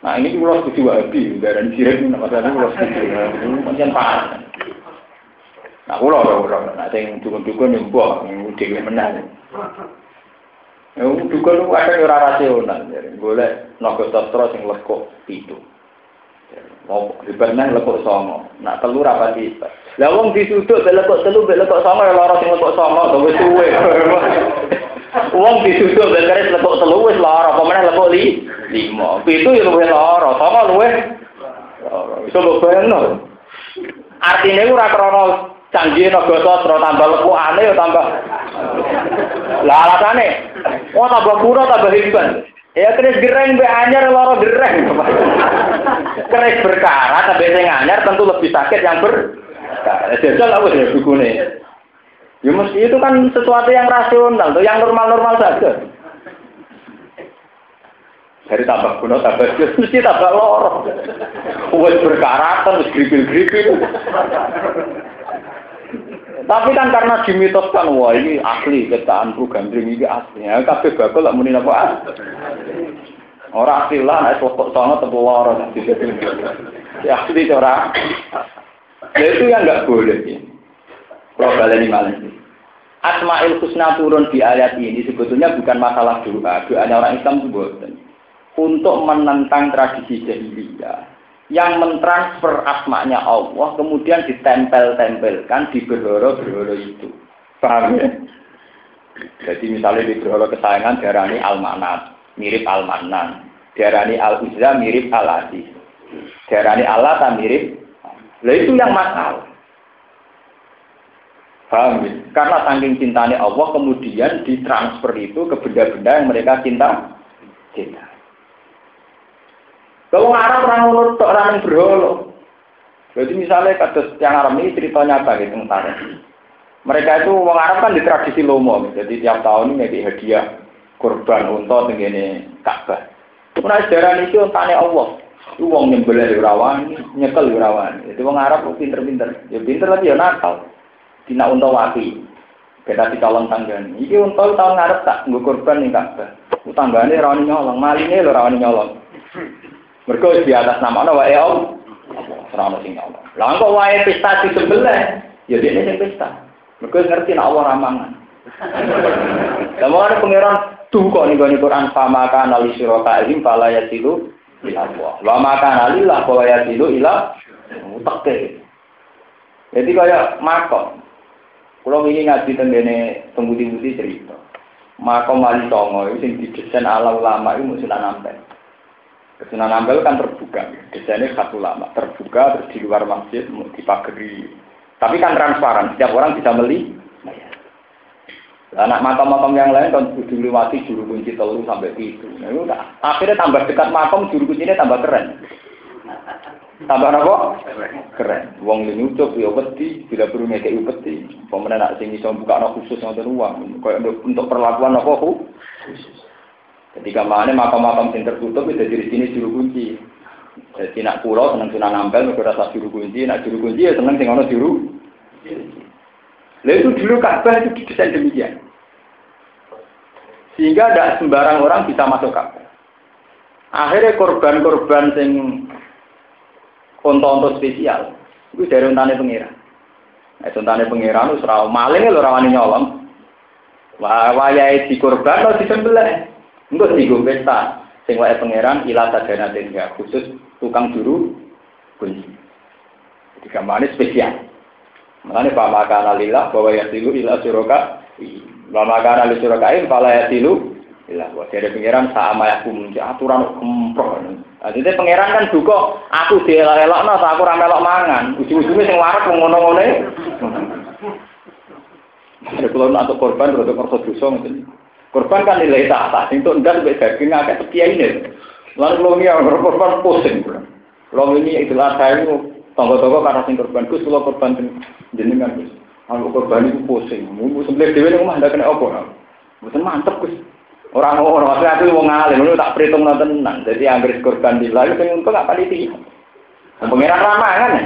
Nah ini kula setuju wae darani sirik masalah kula setuju. Pancen parah. Nah kula kula nah sing dukun-dukun yo mbok dhewe menang. Ya dukun ku ada ora rasional, golek naga sastra sing lekuk pitu. Mau dibernah lekuk songo. Nak telur apa sih? Lah wong disuduk lekuk telu lekuk songo ya lara sing lekuk songo wis suwe. Wong disuduk keris lekuk telu wis lara, apa meneh lekuk li lima. Pitu ya luwih lara, songo luwih. Iso mbok bayangno. Artine ora krana canggih naga sastra tambah lekukane ya tambah. Lah alasane, oh tambah kura tambah hebat. Ya keris gereng be anyar loro gereng. keris berkarat tapi sing anyar tentu lebih sakit yang ber Jajal apa ya bukune? Ya mesti itu kan sesuatu yang rasional, tuh yang normal-normal saja. Dari tambah kuno tambah jelas mesti tambah loro. Wes berkarat terus gripil-gripil. Tapi kan karena dimitoskan, wah ini asli ketaan bu gandring ini asli. Ya, kabeh bakal lak muni apa? Orang asli lah, sono tepu lara. Ya asli ora. Ya itu yang nggak boleh. Ya. Kalau baleni malah Asmaul Husna turun di ayat ini sebetulnya bukan masalah doa. Doanya orang Islam bukan. Untuk menentang tradisi jahiliyah yang mentransfer asmanya Allah kemudian ditempel-tempelkan di berhoro-berhoro itu. Paham ya? Jadi misalnya di berhoro kesayangan darani Al-Manat, mirip Al-Manan. Darani Al-Uzza mirip Al-Aziz. Darani Allah mirip. Lah itu yang masalah. Paham ya? Karena saking cintanya Allah kemudian ditransfer itu ke benda-benda yang mereka cinta. Cinta. Kalau Arab orang ngono tok orang berholo. Jadi misalnya kados yang Arab ini ceritanya apa gitu ntar. Mereka itu Arab kan di tradisi lomo, jadi tiap tahun ini hadiah kurban untuk tenggene Ka'bah. Mulai sejarah itu tanya Allah. Itu wong nyembelih rawan, nyekel rawan. Itu wong Arab pinter-pinter. Ya pinter tapi ya nakal. Dina unta wati. Beda di calon tanggan. Iki unta tahun ngarep tak nggo kurban ning Ka'bah. Utanggane rawani nyolong, malinge lho rawani nyolong. Mereka di atas nama Allah wae om. Serana sing Allah. Lah kok wae pesta sebelah, ya dia sing pesta. Mereka ngerti nek Allah ramangan. Lah ada pangeran tuh kok ning gone Quran fama kana li syurakaihim fala yasilu ila Allah. Wa ma kana lillah fala yasilu ila. Jadi kayak makom. Kalau ini ngaji tendene pembudi-budi cerita. Makom wali songo itu sing didesain ala ulama itu mesti nampak. Sunan Ampel kan terbuka, desainnya satu lama, terbuka terus di luar masjid, di pagari. Tapi kan transparan, setiap orang bisa beli. Anak makam-makam yang lain kan kudu liwati juru kunci telur sampai itu. Nah. Akhirnya tambah dekat makam juru kuncinya tambah keren. Tambah apa? Keren. Wong ini ucap ya peti, tidak perlu ngekei peti. Pemenang nak sing iso buka khusus ngoten uang. Untuk perlakuan apa khusus. Ketika mana makam-makam yang tertutup itu jadi sini juru kunci. Jadi nak pulau seneng sunan nampel, mereka rasa juru kunci, nak juru kunci ya seneng sing ono juru. Lalu itu dulu Ka'bah itu didesain demikian. Sehingga tidak sembarang orang bisa masuk Ka'bah. Akhirnya korban-korban sing onto-onto spesial itu dari untane pengira. Nah, untane pengiran itu serau maling lho rawani nyolong. Wah, wayai di korban atau di Enggak digo pesta. Sing wae pangeran ila sadana ya khusus tukang juru kunci. Jadi gambarnya spesial. Makanya Pak Makana lillah bahwa ya tilu ila suroka. Pak Makana li surokain pala ya ilah. Wah dari pangeran sama aku munci aturan kemproh. Nah, jadi pangeran kan juga aku dielak-elak no, aku ramelok mangan. Ujung-ujungnya sing warak ngono-ngono. Ada kalau untuk korban, untuk korban dosa Korban kan nilai tahta, itu enggak sampai daging agak setia ini. Lalu kalau ini yang korban pusing. Kalau ini itu saya itu tonggo-tonggo karena sing korban kus, kalau korban jenengan kus. Kalau korban itu pusing, mau sebelah dewi ini mah tidak kena apa. Betul mantep kus. Orang orang maksudnya aku mau ngalim, lu tak perhitung nonton tenang. Jadi ambil korban di lalu, yang untuk apa di Pengiran ramah kan ya.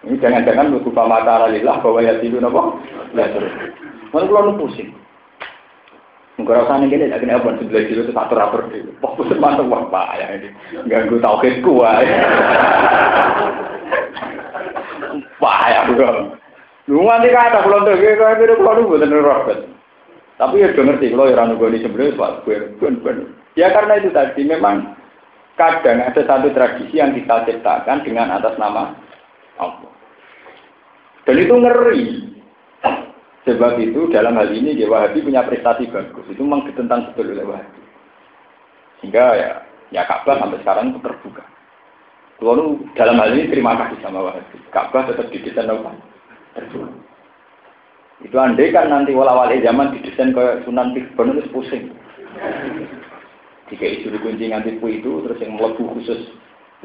Ini jangan-jangan buku pamata lillah bahwa ya tidur apa? Ya. Kalau nu pusing. Enggak rasa nih gini, lagi apa sebelah kilo itu satu rapor dulu. Fokus mantap wah pak ya ini. Ganggu tauhid kuah. Pak ya bukan. Lu nganti kata kalau tuh gue kalau itu kalau gue bener robot. Tapi ya udah ngerti kalau orang gue di sebelah pak gue gue Ya karena itu tadi memang kadang ada satu tradisi yang kita ciptakan dengan atas nama Allah. Dan itu ngeri. Sebab itu dalam hal ini ya Wahabi punya prestasi bagus. Itu memang ditentang betul oleh Wahabi. Sehingga ya ya Ka'bah sampai sekarang itu terbuka. Lalu dalam hal ini terima kasih sama Wahabi. Ka'bah tetap didesain apa? Terbuka. Itu andai kan nanti wala-wali zaman didesain ke Sunan Tikbon itu pusing. Jika isu dikunci nganti itu terus yang melebu khusus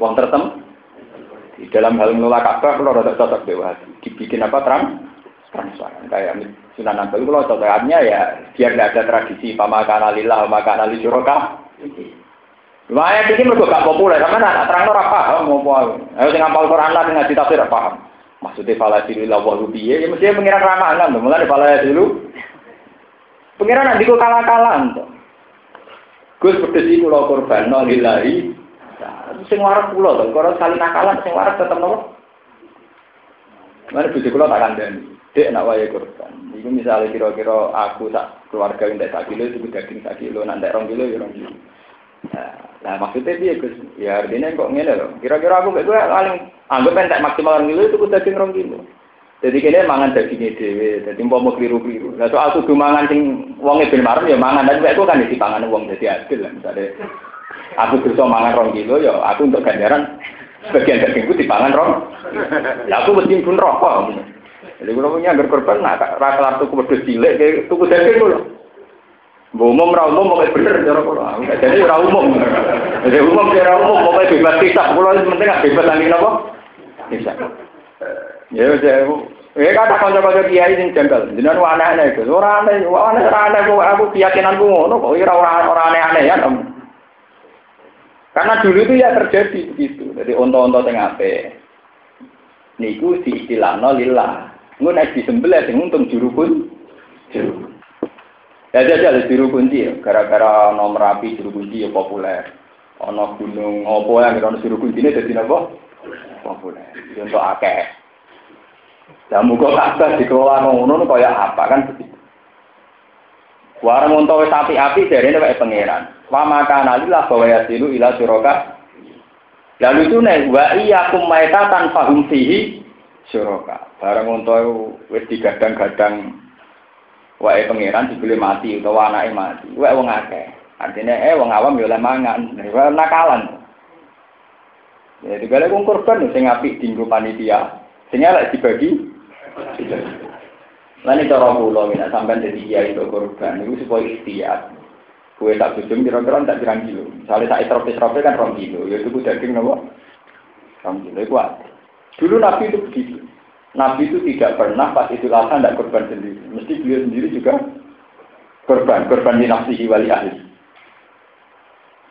uang tertentu di dalam hal mengelola Ka'bah kalau rada cocok dewa dibikin apa terang transparan kayak Sunan Ampel kalau cocokannya ya biar tidak ada tradisi pamakan alillah pamakan alil syuraka Lumayan ini mereka gak populer, karena anak terang ora paham mau paham. Ayo sing ngapal Quran lah ngaji tafsir paham. Maksudnya fala dulu lawa rupiah, ya mestinya pengiran ramalan. Mulai fala dulu. Pengiran nanti kok kalah-kalah tuh. Gus berdesi pulau korban, no lillahi. Sing pulau tuh, kalau sekali nakalan, sing warak tetap nopo. Mana bujuk pulau tak. Dek nak waya korban. Itu misalnya kira-kira aku tak keluarga yang tak kilo, itu daging tak kilo, nanti rong kilo, ya rong kilo. Nah, maksudnya dia Gus, ya artinya kok ngene loh. Kira-kira aku gue paling anggap entek maksimal rong kilo itu daging rong kilo. Jadi kene mangan dagingnya dhewe, dadi mau kliru-kliru. Nah soal kudu mangan sing wonge ben marem ya mangan, tapi aku kan dipangan wong dadi adil lah misalnya. Aku bisa mangan rong kilo ya aku untuk ganjaran sebagian dagingku dipangan rong. Ya aku mesti pun rokok. Jadi kalau punya agar korban, nah rasa tuku wedhus cilik, tuku daging loh. umum ra umum mau bener cara kula. Jadi ra umum. Jadi umum kira umum mau bebas kita. Kula penting bebas lagi napa? Bisa. Ya wis Ya kata kanca-kanca kiai sing janggal. Jenengan aneh-aneh itu. Ora aneh, ora aneh, ora aneh kok aku keyakinanku ngono kok ora ora aneh-aneh ya. Karena dulu itu ya terjadi begitu. Jadi onto-onto sing apik. Niku diistilahno lillah. Engko nek disembelih sing untung juru pun juru. Ya jajal juru kunci ya, gara-gara nomor rapi juru kunci ya populer. Ono gunung opo yang kira juru kunci ini jadi apa? Populer. Ya, untuk akeh. Dan muka kabeh dikelola ngono kaya apa kan begitu. Warang untuk sapi api dari ini kayak pangeran. Wa maka nalilah bahwa yasilu ila suroka. Lalu itu nih wa iya kumaitatan fahum fihi suroka. Barang untuk wis digadang-gadang wae pangeran dibeli mati utawa anake mati. Wae wong akeh. Artinya eh wong awam ya oleh mangan. Wae nakalan. Ya digale wong korban sing apik dienggo panitia. Sing elek dibagi. Lan cara kula nek sampean dadi kiai itu korban niku supaya ikhtiar. Kue tak bujung kira-kira tak pirang kilo. Misalnya tak istropis-istropis kan rong kilo. Ya itu daging nopo. Rong itu Dulu Nabi itu begitu. Nabi itu tidak pernah pas itu Adha tidak korban sendiri. Mesti beliau sendiri juga korban, korban di nafsihi wali ahli.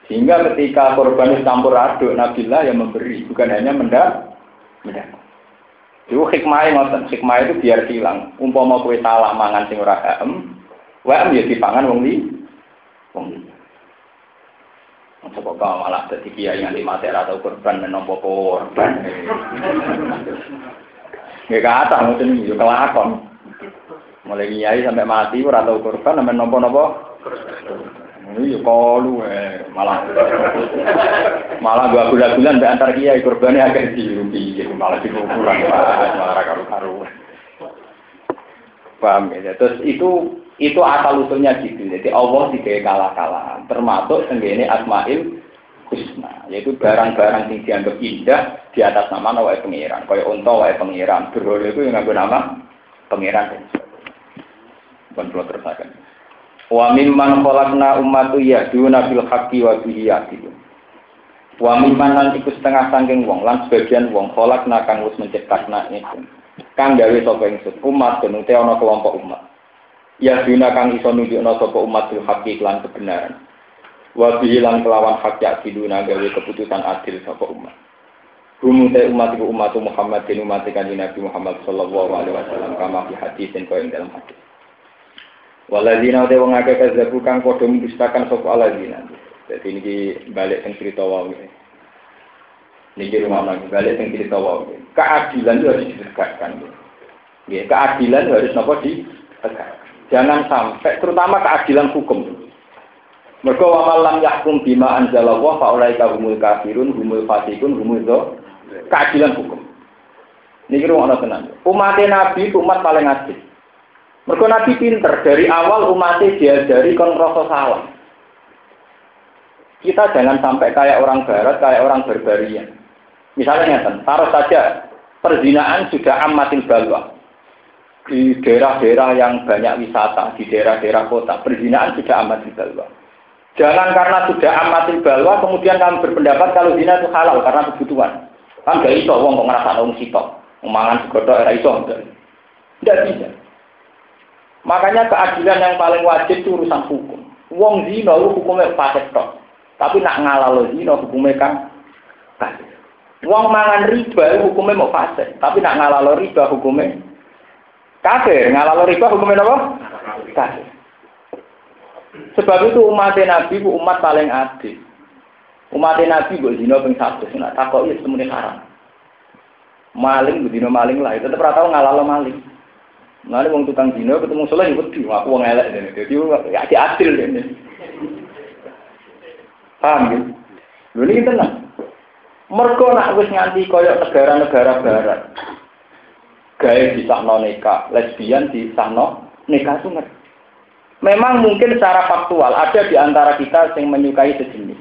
Sehingga ketika korban campur aduk, Nabilah yang memberi, bukan hanya mendak, mendak. Itu hikmahnya hikmah itu biar hilang. Umpama kue salah mangan sing ora em, wae ya dipangan wong li, wong li. Kau malah jadi kiai yang lima atau korban menompo korban. Nggak kata mungkin itu kelakon. Mulai kiai sampai mati ora tau korban sampai nopo-nopo. Ini yo kalu eh malah malah gua bulan-bulan di antar kiai korbannya agak dirugi malah dikukuran malah karu-karu. Paham ya? Terus itu itu asal usulnya gitu. Jadi Allah tidak kalah-kalah. Termasuk sendiri Asmail husna, yaitu barang-barang yang dianggap indah di atas nama wae pengiran. Kaya unta wae pengiran, berhala itu yang nganggo nama pengiran dan. Bukan perlu terusakan. Wa mimman khalaqna ummatu yahduna bil haqqi wa bihi yahdun. Wa mimman lan iku setengah sangking wong lan sebagian wong khalaqna kang wis menciptakna itu. Kang gawe sapa ingsun umat genute ana kelompok umat. Yahduna kang iso nunjukna sapa umat bil haqqi lan kebenaran wa bihilan kelawan hak yakiduna gawe keputusan adil sapa umat Humu te umat iku umat Muhammad dan umat kanjeng Nabi Muhammad sallallahu alaihi wasallam kama fi hadisin kau ing dalam hadis. Waladina te wong akeh kazabu kang padha mendustakan sapa aladina. Jadi ini balik teng cerita wae. Niki rumah lagi balik teng cerita wae. Keadilan itu harus ditegakkan. Ya, keadilan harus nopo ditegakkan. Jangan sampai terutama keadilan hukum. Mereka wa malam yahkum bima anzalallah fa ulaika humul kafirun humul fasikun humul do keadilan hukum. Ini kira ana tenan. Umat Nabi umat paling adil. Mereka Nabi pinter dari awal umatnya diajari kon rasa salah. Kita jangan sampai kayak orang barat, kayak orang berbarian. Misalnya taruh saja perzinaan sudah amatin balwa. Di daerah-daerah yang banyak wisata, di daerah-daerah kota, perzinaan sudah amatin balwa. Jangan karena sudah amatil balwa kemudian kamu berpendapat kalau zina itu halal karena kebutuhan. Kan gak iso wong kok ngerasa wong sitok. Mangan segodok era iso Tidak bisa. Makanya keadilan yang paling wajib itu urusan hukum. Wong zina itu hukumnya fasik tok. Tapi nak ngalalo zina hukumnya kan. Wong mangan riba hukumnya mau fase, tapi nak ngalalo riba hukumnya kafir. Ngalalo riba hukumnya apa? Kafir. Sebab itu umat Nabi bu umat paling adil. Umat Nabi bu zina ping satu, nak takok iya semuanya haram. Maling zina maling lah, tetap rata ngalalo maling. Nanti wong tukang zina ketemu soleh ya wedi, aku wong elek dene. Dadi ya adil dene. Paham ya? Lho ini tenang. Mergo nak wis nganti koyok negara-negara barat. Gawe disahno nikah, lesbian disahno nikah sunat. Memang mungkin secara faktual ada di antara kita yang menyukai sejenis.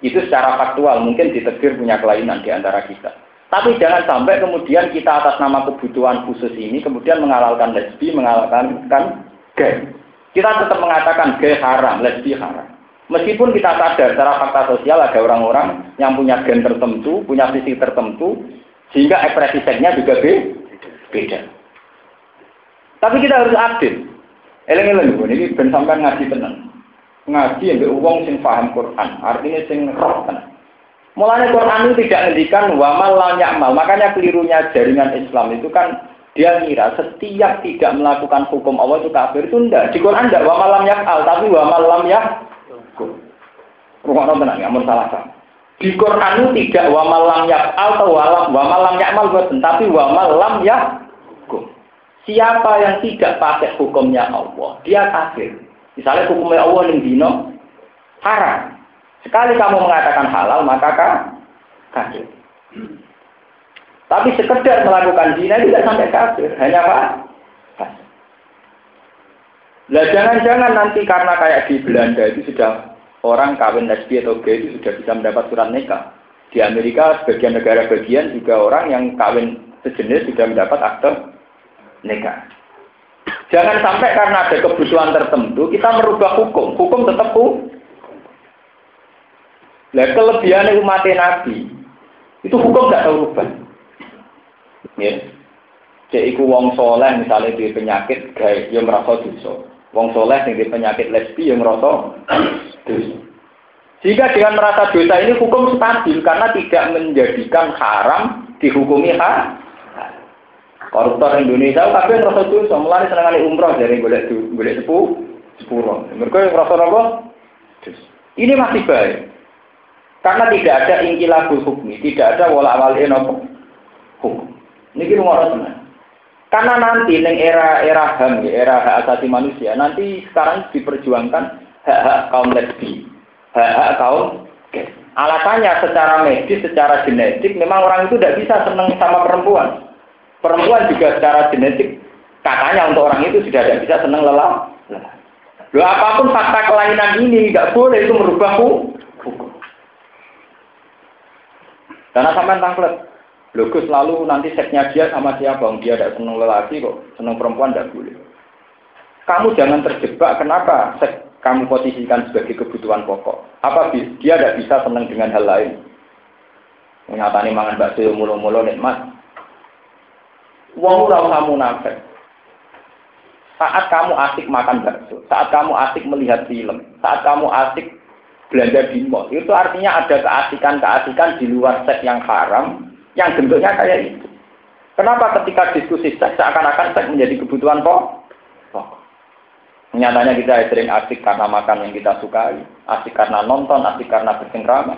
Itu secara faktual mungkin ditegur punya kelainan di antara kita. Tapi jangan sampai kemudian kita atas nama kebutuhan khusus ini kemudian mengalalkan lesbi, mengalalkan kan gay. Kita tetap mengatakan gay haram, lesbi haram. Meskipun kita sadar secara fakta sosial ada orang-orang yang punya gen tertentu, punya visi tertentu, sehingga ekspresi seksnya juga beda. Tapi kita harus adil. Eleng-eleng ini ben sampai ngaji tenang. Ngaji yang uang sing paham Quran, artinya sing roh tenang. Mulanya Quran itu tidak ngendikan wamal lam yakmal. Makanya kelirunya jaringan Islam itu kan dia ngira setiap tidak melakukan hukum Allah itu kafir itu enggak. Di Quran enggak wamal lam tapi wamal lam yak Rumah tenang, nggak salah sama. Di Quran itu tidak wa malam yak atau walam wa malam yakmal buatan, tapi wa malam yakum. Siapa yang tidak pakai hukumnya Allah, dia kafir. Misalnya hukumnya Allah yang dino haram. Sekali kamu mengatakan halal, maka kafir. Tapi sekedar melakukan zina tidak sampai kafir, hanya apa? Lah jangan-jangan nanti karena kayak di Belanda itu sudah orang kawin lesbi atau gay itu sudah bisa mendapat surat nikah. Di Amerika, sebagian negara bagian juga orang yang kawin sejenis sudah mendapat akte nikah. Jangan sampai karena ada kebutuhan tertentu kita merubah hukum. Hukum tetap hukum. Nah, kelebihan umat Nabi itu hukum tidak tahu rubah. Ya. Cek iku wong soleh misalnya di penyakit gay yang merasa dosa. Wong soleh yang di penyakit lesbi yang merasa dosa. Jika dengan merasa dosa ini hukum stabil karena tidak menjadikan haram dihukumi ha. Koruptor Indonesia tapi yang merasa dosa mulai senengane umroh dari boleh boleh sepuh sepuluh. Mereka yang merasa apa? Ini masih baik. Karena tidak ada ingkilabul hukmi, tidak ada wala awal nopo hukum. Ini mau karena nanti neng era-era HAM, ya, era hak asasi manusia, nanti sekarang diperjuangkan hak-hak kaum lesbi, hak-hak kaum. Alasannya secara medis, secara genetik, memang orang itu tidak bisa senang sama perempuan. Perempuan juga secara genetik, katanya untuk orang itu sudah tidak bisa senang lelah. Loh apa pun fakta kelainan ini nggak boleh itu merubah hukum. Karena sampai tangklet, Logus lalu nanti seksnya dia sama siapa? Dia tidak senang lelaki kok, senang perempuan tidak boleh. Kamu jangan terjebak. Kenapa seks kamu posisikan sebagai kebutuhan pokok? Apa dia tidak bisa senang dengan hal lain? Menyatakan mangan bakso mulu-mulu nikmat. Wong ora kamu nafek. Saat kamu asik makan bakso, saat kamu asik melihat film, saat kamu asik belanja di mall, itu artinya ada keasikan-keasikan di luar seks yang haram yang bentuknya kayak itu. Kenapa ketika diskusi seks seakan-akan seks menjadi kebutuhan pokok? Nyatanya kita sering asik karena makan yang kita sukai, asik karena nonton, asik karena bersengkrama.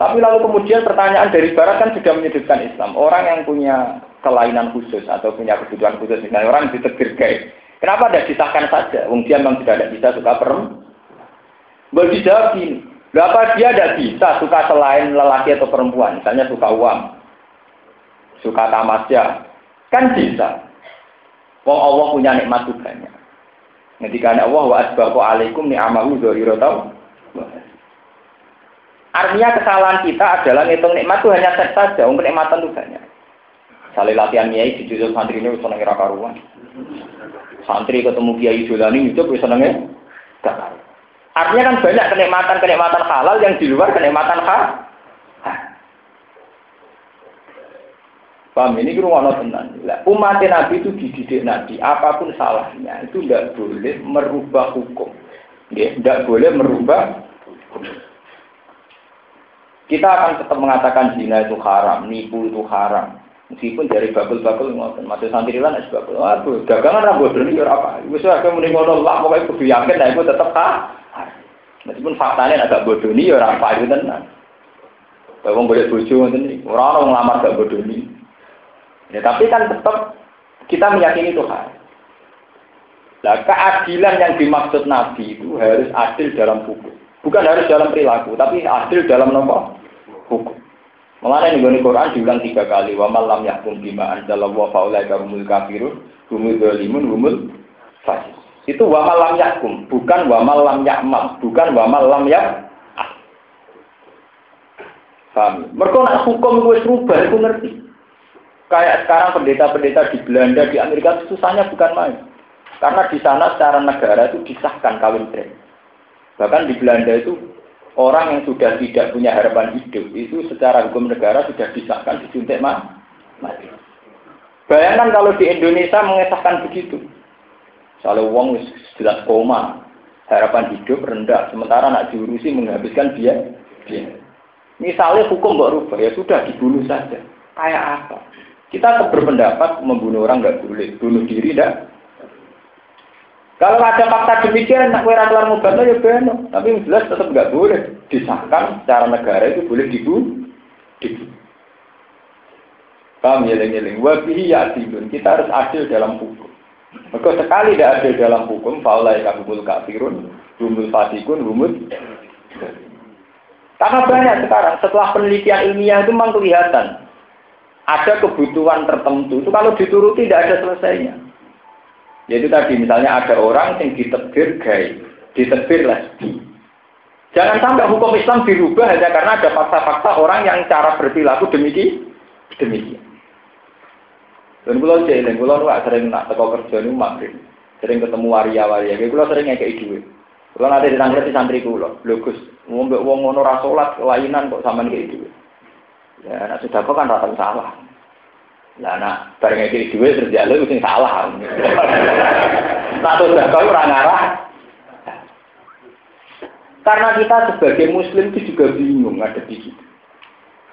Tapi lalu kemudian pertanyaan dari Barat kan sudah menyudutkan Islam. Orang yang punya kelainan khusus atau punya kebutuhan khusus, misalnya orang ditegur gay. Kenapa tidak disahkan saja? Wong dia memang tidak bisa suka perempuan. Boleh dijawab gini, Berapa dia tidak bisa suka selain lelaki atau perempuan, misalnya suka uang, suka tamasya, kan bisa. Wong Allah punya nikmat banyak. Ketika Allah wa asbahu alaikum ni'amahu zahira tau. Artinya kesalahan kita adalah ngitung nikmat itu hanya seks saja, untuk nikmatan itu banyak. Salih latihan kiai di santri ini seneng kira karuan. Santri ketemu kiai Jolani itu gak karuan. Artinya kan banyak kenikmatan-kenikmatan halal yang di luar kenikmatan halal. Paham ini rumah tenang. Umat Nabi itu dididik Nabi, apa pun salahnya itu tidak boleh merubah hukum. Tidak boleh merubah hukum. Kita akan tetap mengatakan zina itu haram, nipu itu haram. Meskipun dari bakul-bakul ngoten, masih santrilan es bakul. Waduh, dagangan ra bodoh ya apa. Wis ora muni ngono lah, pokoke kudu yakin nah iku tetep ha. Meskipun faktanya agak bodoh ya ora apa itu tenan. Wong boleh bojo ngoten iki. Ora ono nglamar gak bodoh Ya tapi kan tetap kita meyakini Tuhan. Nah, keadilan yang dimaksud Nabi itu harus adil dalam hukum. Bukan harus dalam perilaku, tapi adil dalam nomor hukum. Mengenai nih Quran diulang tiga kali. Wa malam yakum bima anzalallahu faulaika humul kafirun, humul zalimun, humul fasik. Itu wa malam yakum, bukan wa malam yakmal, bukan wa malam yak. Paham? Mereka nak hukum gue serubah, itu ngerti. Kayak sekarang pendeta-pendeta di Belanda, di Amerika susahnya bukan main. Karena di sana secara negara itu disahkan kawin tren. Bahkan di Belanda itu orang yang sudah tidak punya harapan hidup itu secara hukum negara sudah disahkan disuntik mati. Bayangkan kalau di Indonesia mengesahkan begitu. Kalau uang jelas koma, harapan hidup rendah, sementara nak diurusi menghabiskan biaya. Misalnya hukum mbak rubah, ya sudah dibunuh saja. Kayak apa? Kita berpendapat membunuh orang nggak boleh, bunuh diri tidak kalau ada fakta demikian, nak kira keluar mubatnya ya benar. Tapi jelas tetap nggak boleh disahkan secara negara itu boleh dibunuh. Dibunuh. Paham ya lengi Wabihi ya adilun. Kita harus adil dalam hukum. Maka sekali tidak adil dalam hukum, faulai kabul kafirun, humul fasikun, humul. Karena banyak sekarang, setelah penelitian ilmiah itu memang kelihatan. Ada kebutuhan tertentu, itu kalau dituruti tidak ada selesainya. Yaitu tadi misalnya ada orang yang ditebir gay, ditebir lesbi. Jangan sampai hukum Islam dirubah hanya karena ada fakta-fakta orang yang cara berperilaku demikian. demikian. Dan kalau dan kalau lu sering nak teko kerja nih magrib, sering ketemu waria-waria, kalau sering kayak duit. Kalau nanti ditangkap di santri kulo, lugus, ngombe uang ngono rasolat, kelainan kok sama kayak duit. Ya, nak sudah kok kan rata salah. Lah nak bareng iki dhuwit terus sing salah. Satu zakah ora ngarah. Karena kita sebagai muslim itu juga bingung ada di situ.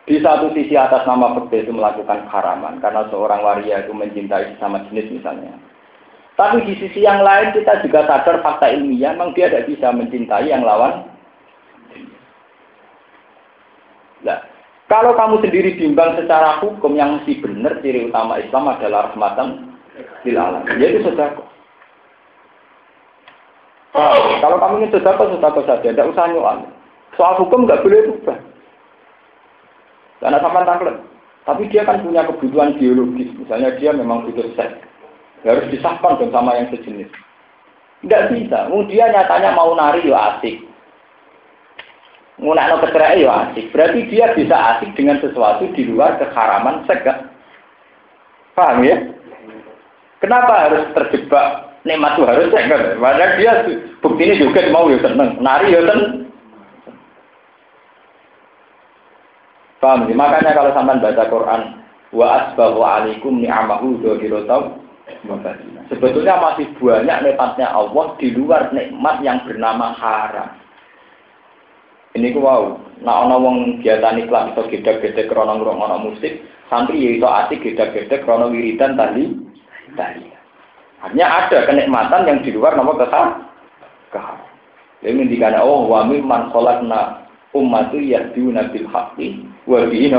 Di satu sisi atas nama fakta itu melakukan haraman karena seorang waria itu mencintai sama jenis misalnya. Tapi di sisi yang lain kita juga sadar fakta ilmiah memang dia tidak bisa mencintai yang lawan. Nah, kalau kamu sendiri bimbang secara hukum yang mesti benar, ciri utama Islam adalah rahmatan lil alam. Jadi sodako. Nah, kalau kamu ingin sodako, sodako saja. Tidak usah nyual. Soal hukum nggak boleh berubah. Karena sama tangklet. Tapi dia kan punya kebutuhan biologis. Misalnya dia memang butuh seks. Harus disahkan dong sama yang sejenis. Tidak bisa. Kemudian nyatanya mau nari ya asik ngunakno kecerai ya asik. Berarti dia bisa asik dengan sesuatu di luar keharaman seks. Paham ya? Kenapa harus terjebak nikmat itu harus seks? Padahal dia bukti ini juga mau ya seneng, nari ya seneng. Paham ya? Makanya kalau sampai baca Quran, wa asbahu alaikum ni'amahu dzahiratan Sebetulnya masih banyak nikmatnya Allah di luar nikmat yang bernama haram. Ini ku wow, nak ono wong biasa niklat iso gedhe-gedhe krana ngrungokno musik, santri ya iso asik gedhe-gedhe krana wiridan tadi tadi. Hanya ada kenikmatan yang di luar nama kata kahar. Ini mendikan oh wa mimman khalaqna ummatu yahduna bil haqqi wa bihi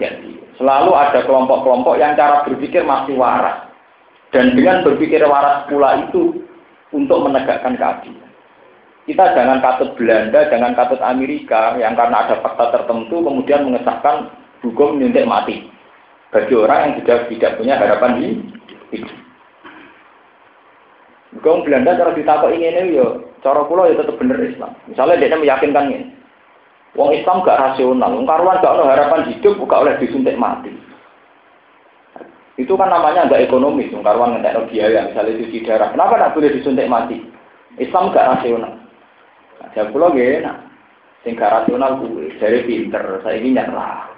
jadi. Selalu ada kelompok-kelompok yang cara berpikir masih waras. Dan dengan berpikir waras pula itu untuk menegakkan keadilan. Kita jangan katut Belanda, jangan katut Amerika yang karena ada fakta tertentu kemudian mengesahkan hukum nyuntik mati bagi orang yang tidak tidak punya harapan di. Hukum Belanda cara ditakut ini yo, cara pulau ya tetap bener Islam. Misalnya dia meyakinkan ini, Wong Islam gak rasional, wong karuan gak ada harapan hidup, gak oleh disuntik mati. Itu kan namanya nggak ekonomis, wong karuan nggak biaya, misalnya cuci darah. Kenapa nggak boleh disuntik mati? Islam gak rasional. Ya kula nggih enak. Sing rasional kuwi dari pinter, saya ini nyerah.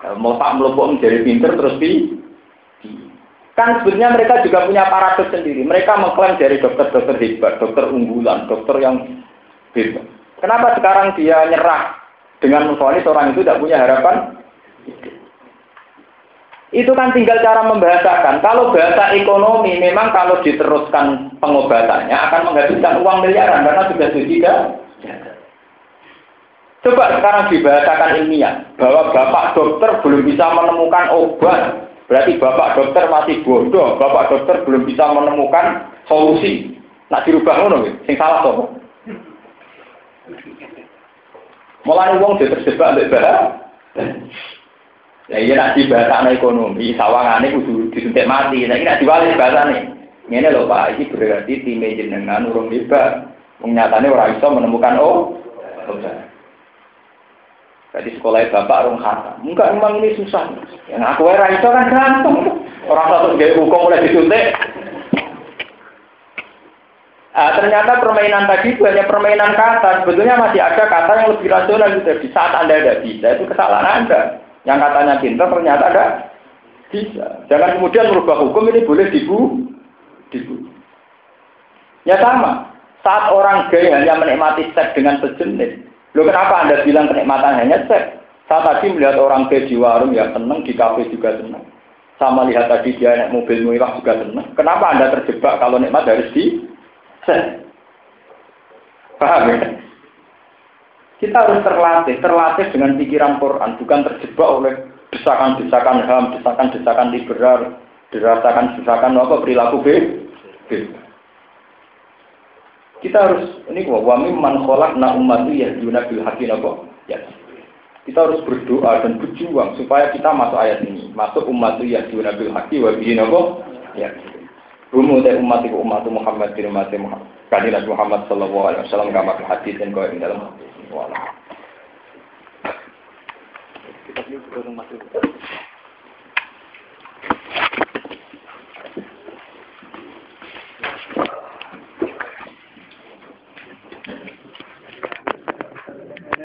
Kalau mau tak melopok menjadi pinter terus di kan sebenarnya mereka juga punya paradoks sendiri. Mereka mengklaim dari dokter-dokter hebat, dokter unggulan, dokter yang hebat. Kenapa sekarang dia nyerah Dengan memfonis orang itu tidak punya harapan Itu kan tinggal cara membahasakan. Kalau bahasa ekonomi, memang kalau diteruskan pengobatannya akan menghabiskan uang miliaran karena sudah tidak. Coba sekarang dibahasakan ilmiah bahwa bapak dokter belum bisa menemukan obat, berarti bapak dokter masih bodoh, bapak dokter belum bisa menemukan solusi. Nak dirubah ngono, sing salah tuh. Mulai uang dia terjebak. Ya iya nak bahasa ekonomi, sawangane kudu disuntik mati. Nah ini nak diwali nih. Ini loh Pak, ini berarti tim jenengan urung hebat. Menyatanya orang iso menemukan oh, Jadi sekolah bapak orang kata, enggak memang ini susah. Yang aku era itu kan gampang. Orang satu gaya hukum mulai disuntik, Nah, ternyata permainan tadi itu hanya permainan kata. Sebetulnya masih ada kata yang lebih rasional. Di saat Anda tidak bisa, itu kesalahan Anda. Yang katanya pintar ternyata ada bisa. Jangan kemudian merubah hukum ini boleh dibu, dibu. Ya sama. Saat orang gay hanya menikmati seks dengan sejenis, lo kenapa anda bilang kenikmatan hanya seks? Saat tadi melihat orang gay di warung ya seneng, di kafe juga seneng. Sama lihat tadi dia naik mobil mewah juga seneng. Kenapa anda terjebak kalau nikmat harus di Paham ya? Kita harus terlatih, terlatih dengan pikiran Quran, bukan terjebak oleh desakan-desakan HAM, desakan-desakan liberal, dirasakan desakan apa perilaku B. B. Kita harus ini kok wami man kholak na ummatu ya bil hakin apa? Ya. Kita harus berdoa dan berjuang supaya kita masuk ayat ini, masuk ummatu ya bil haki wa bihi apa? Ya. Rumu dari umat itu umat Muhammad di Muhammad. Kadirat Muhammad Sallallahu Alaihi Wasallam kamar hadis dan kau dalam Wala. Kita masuk.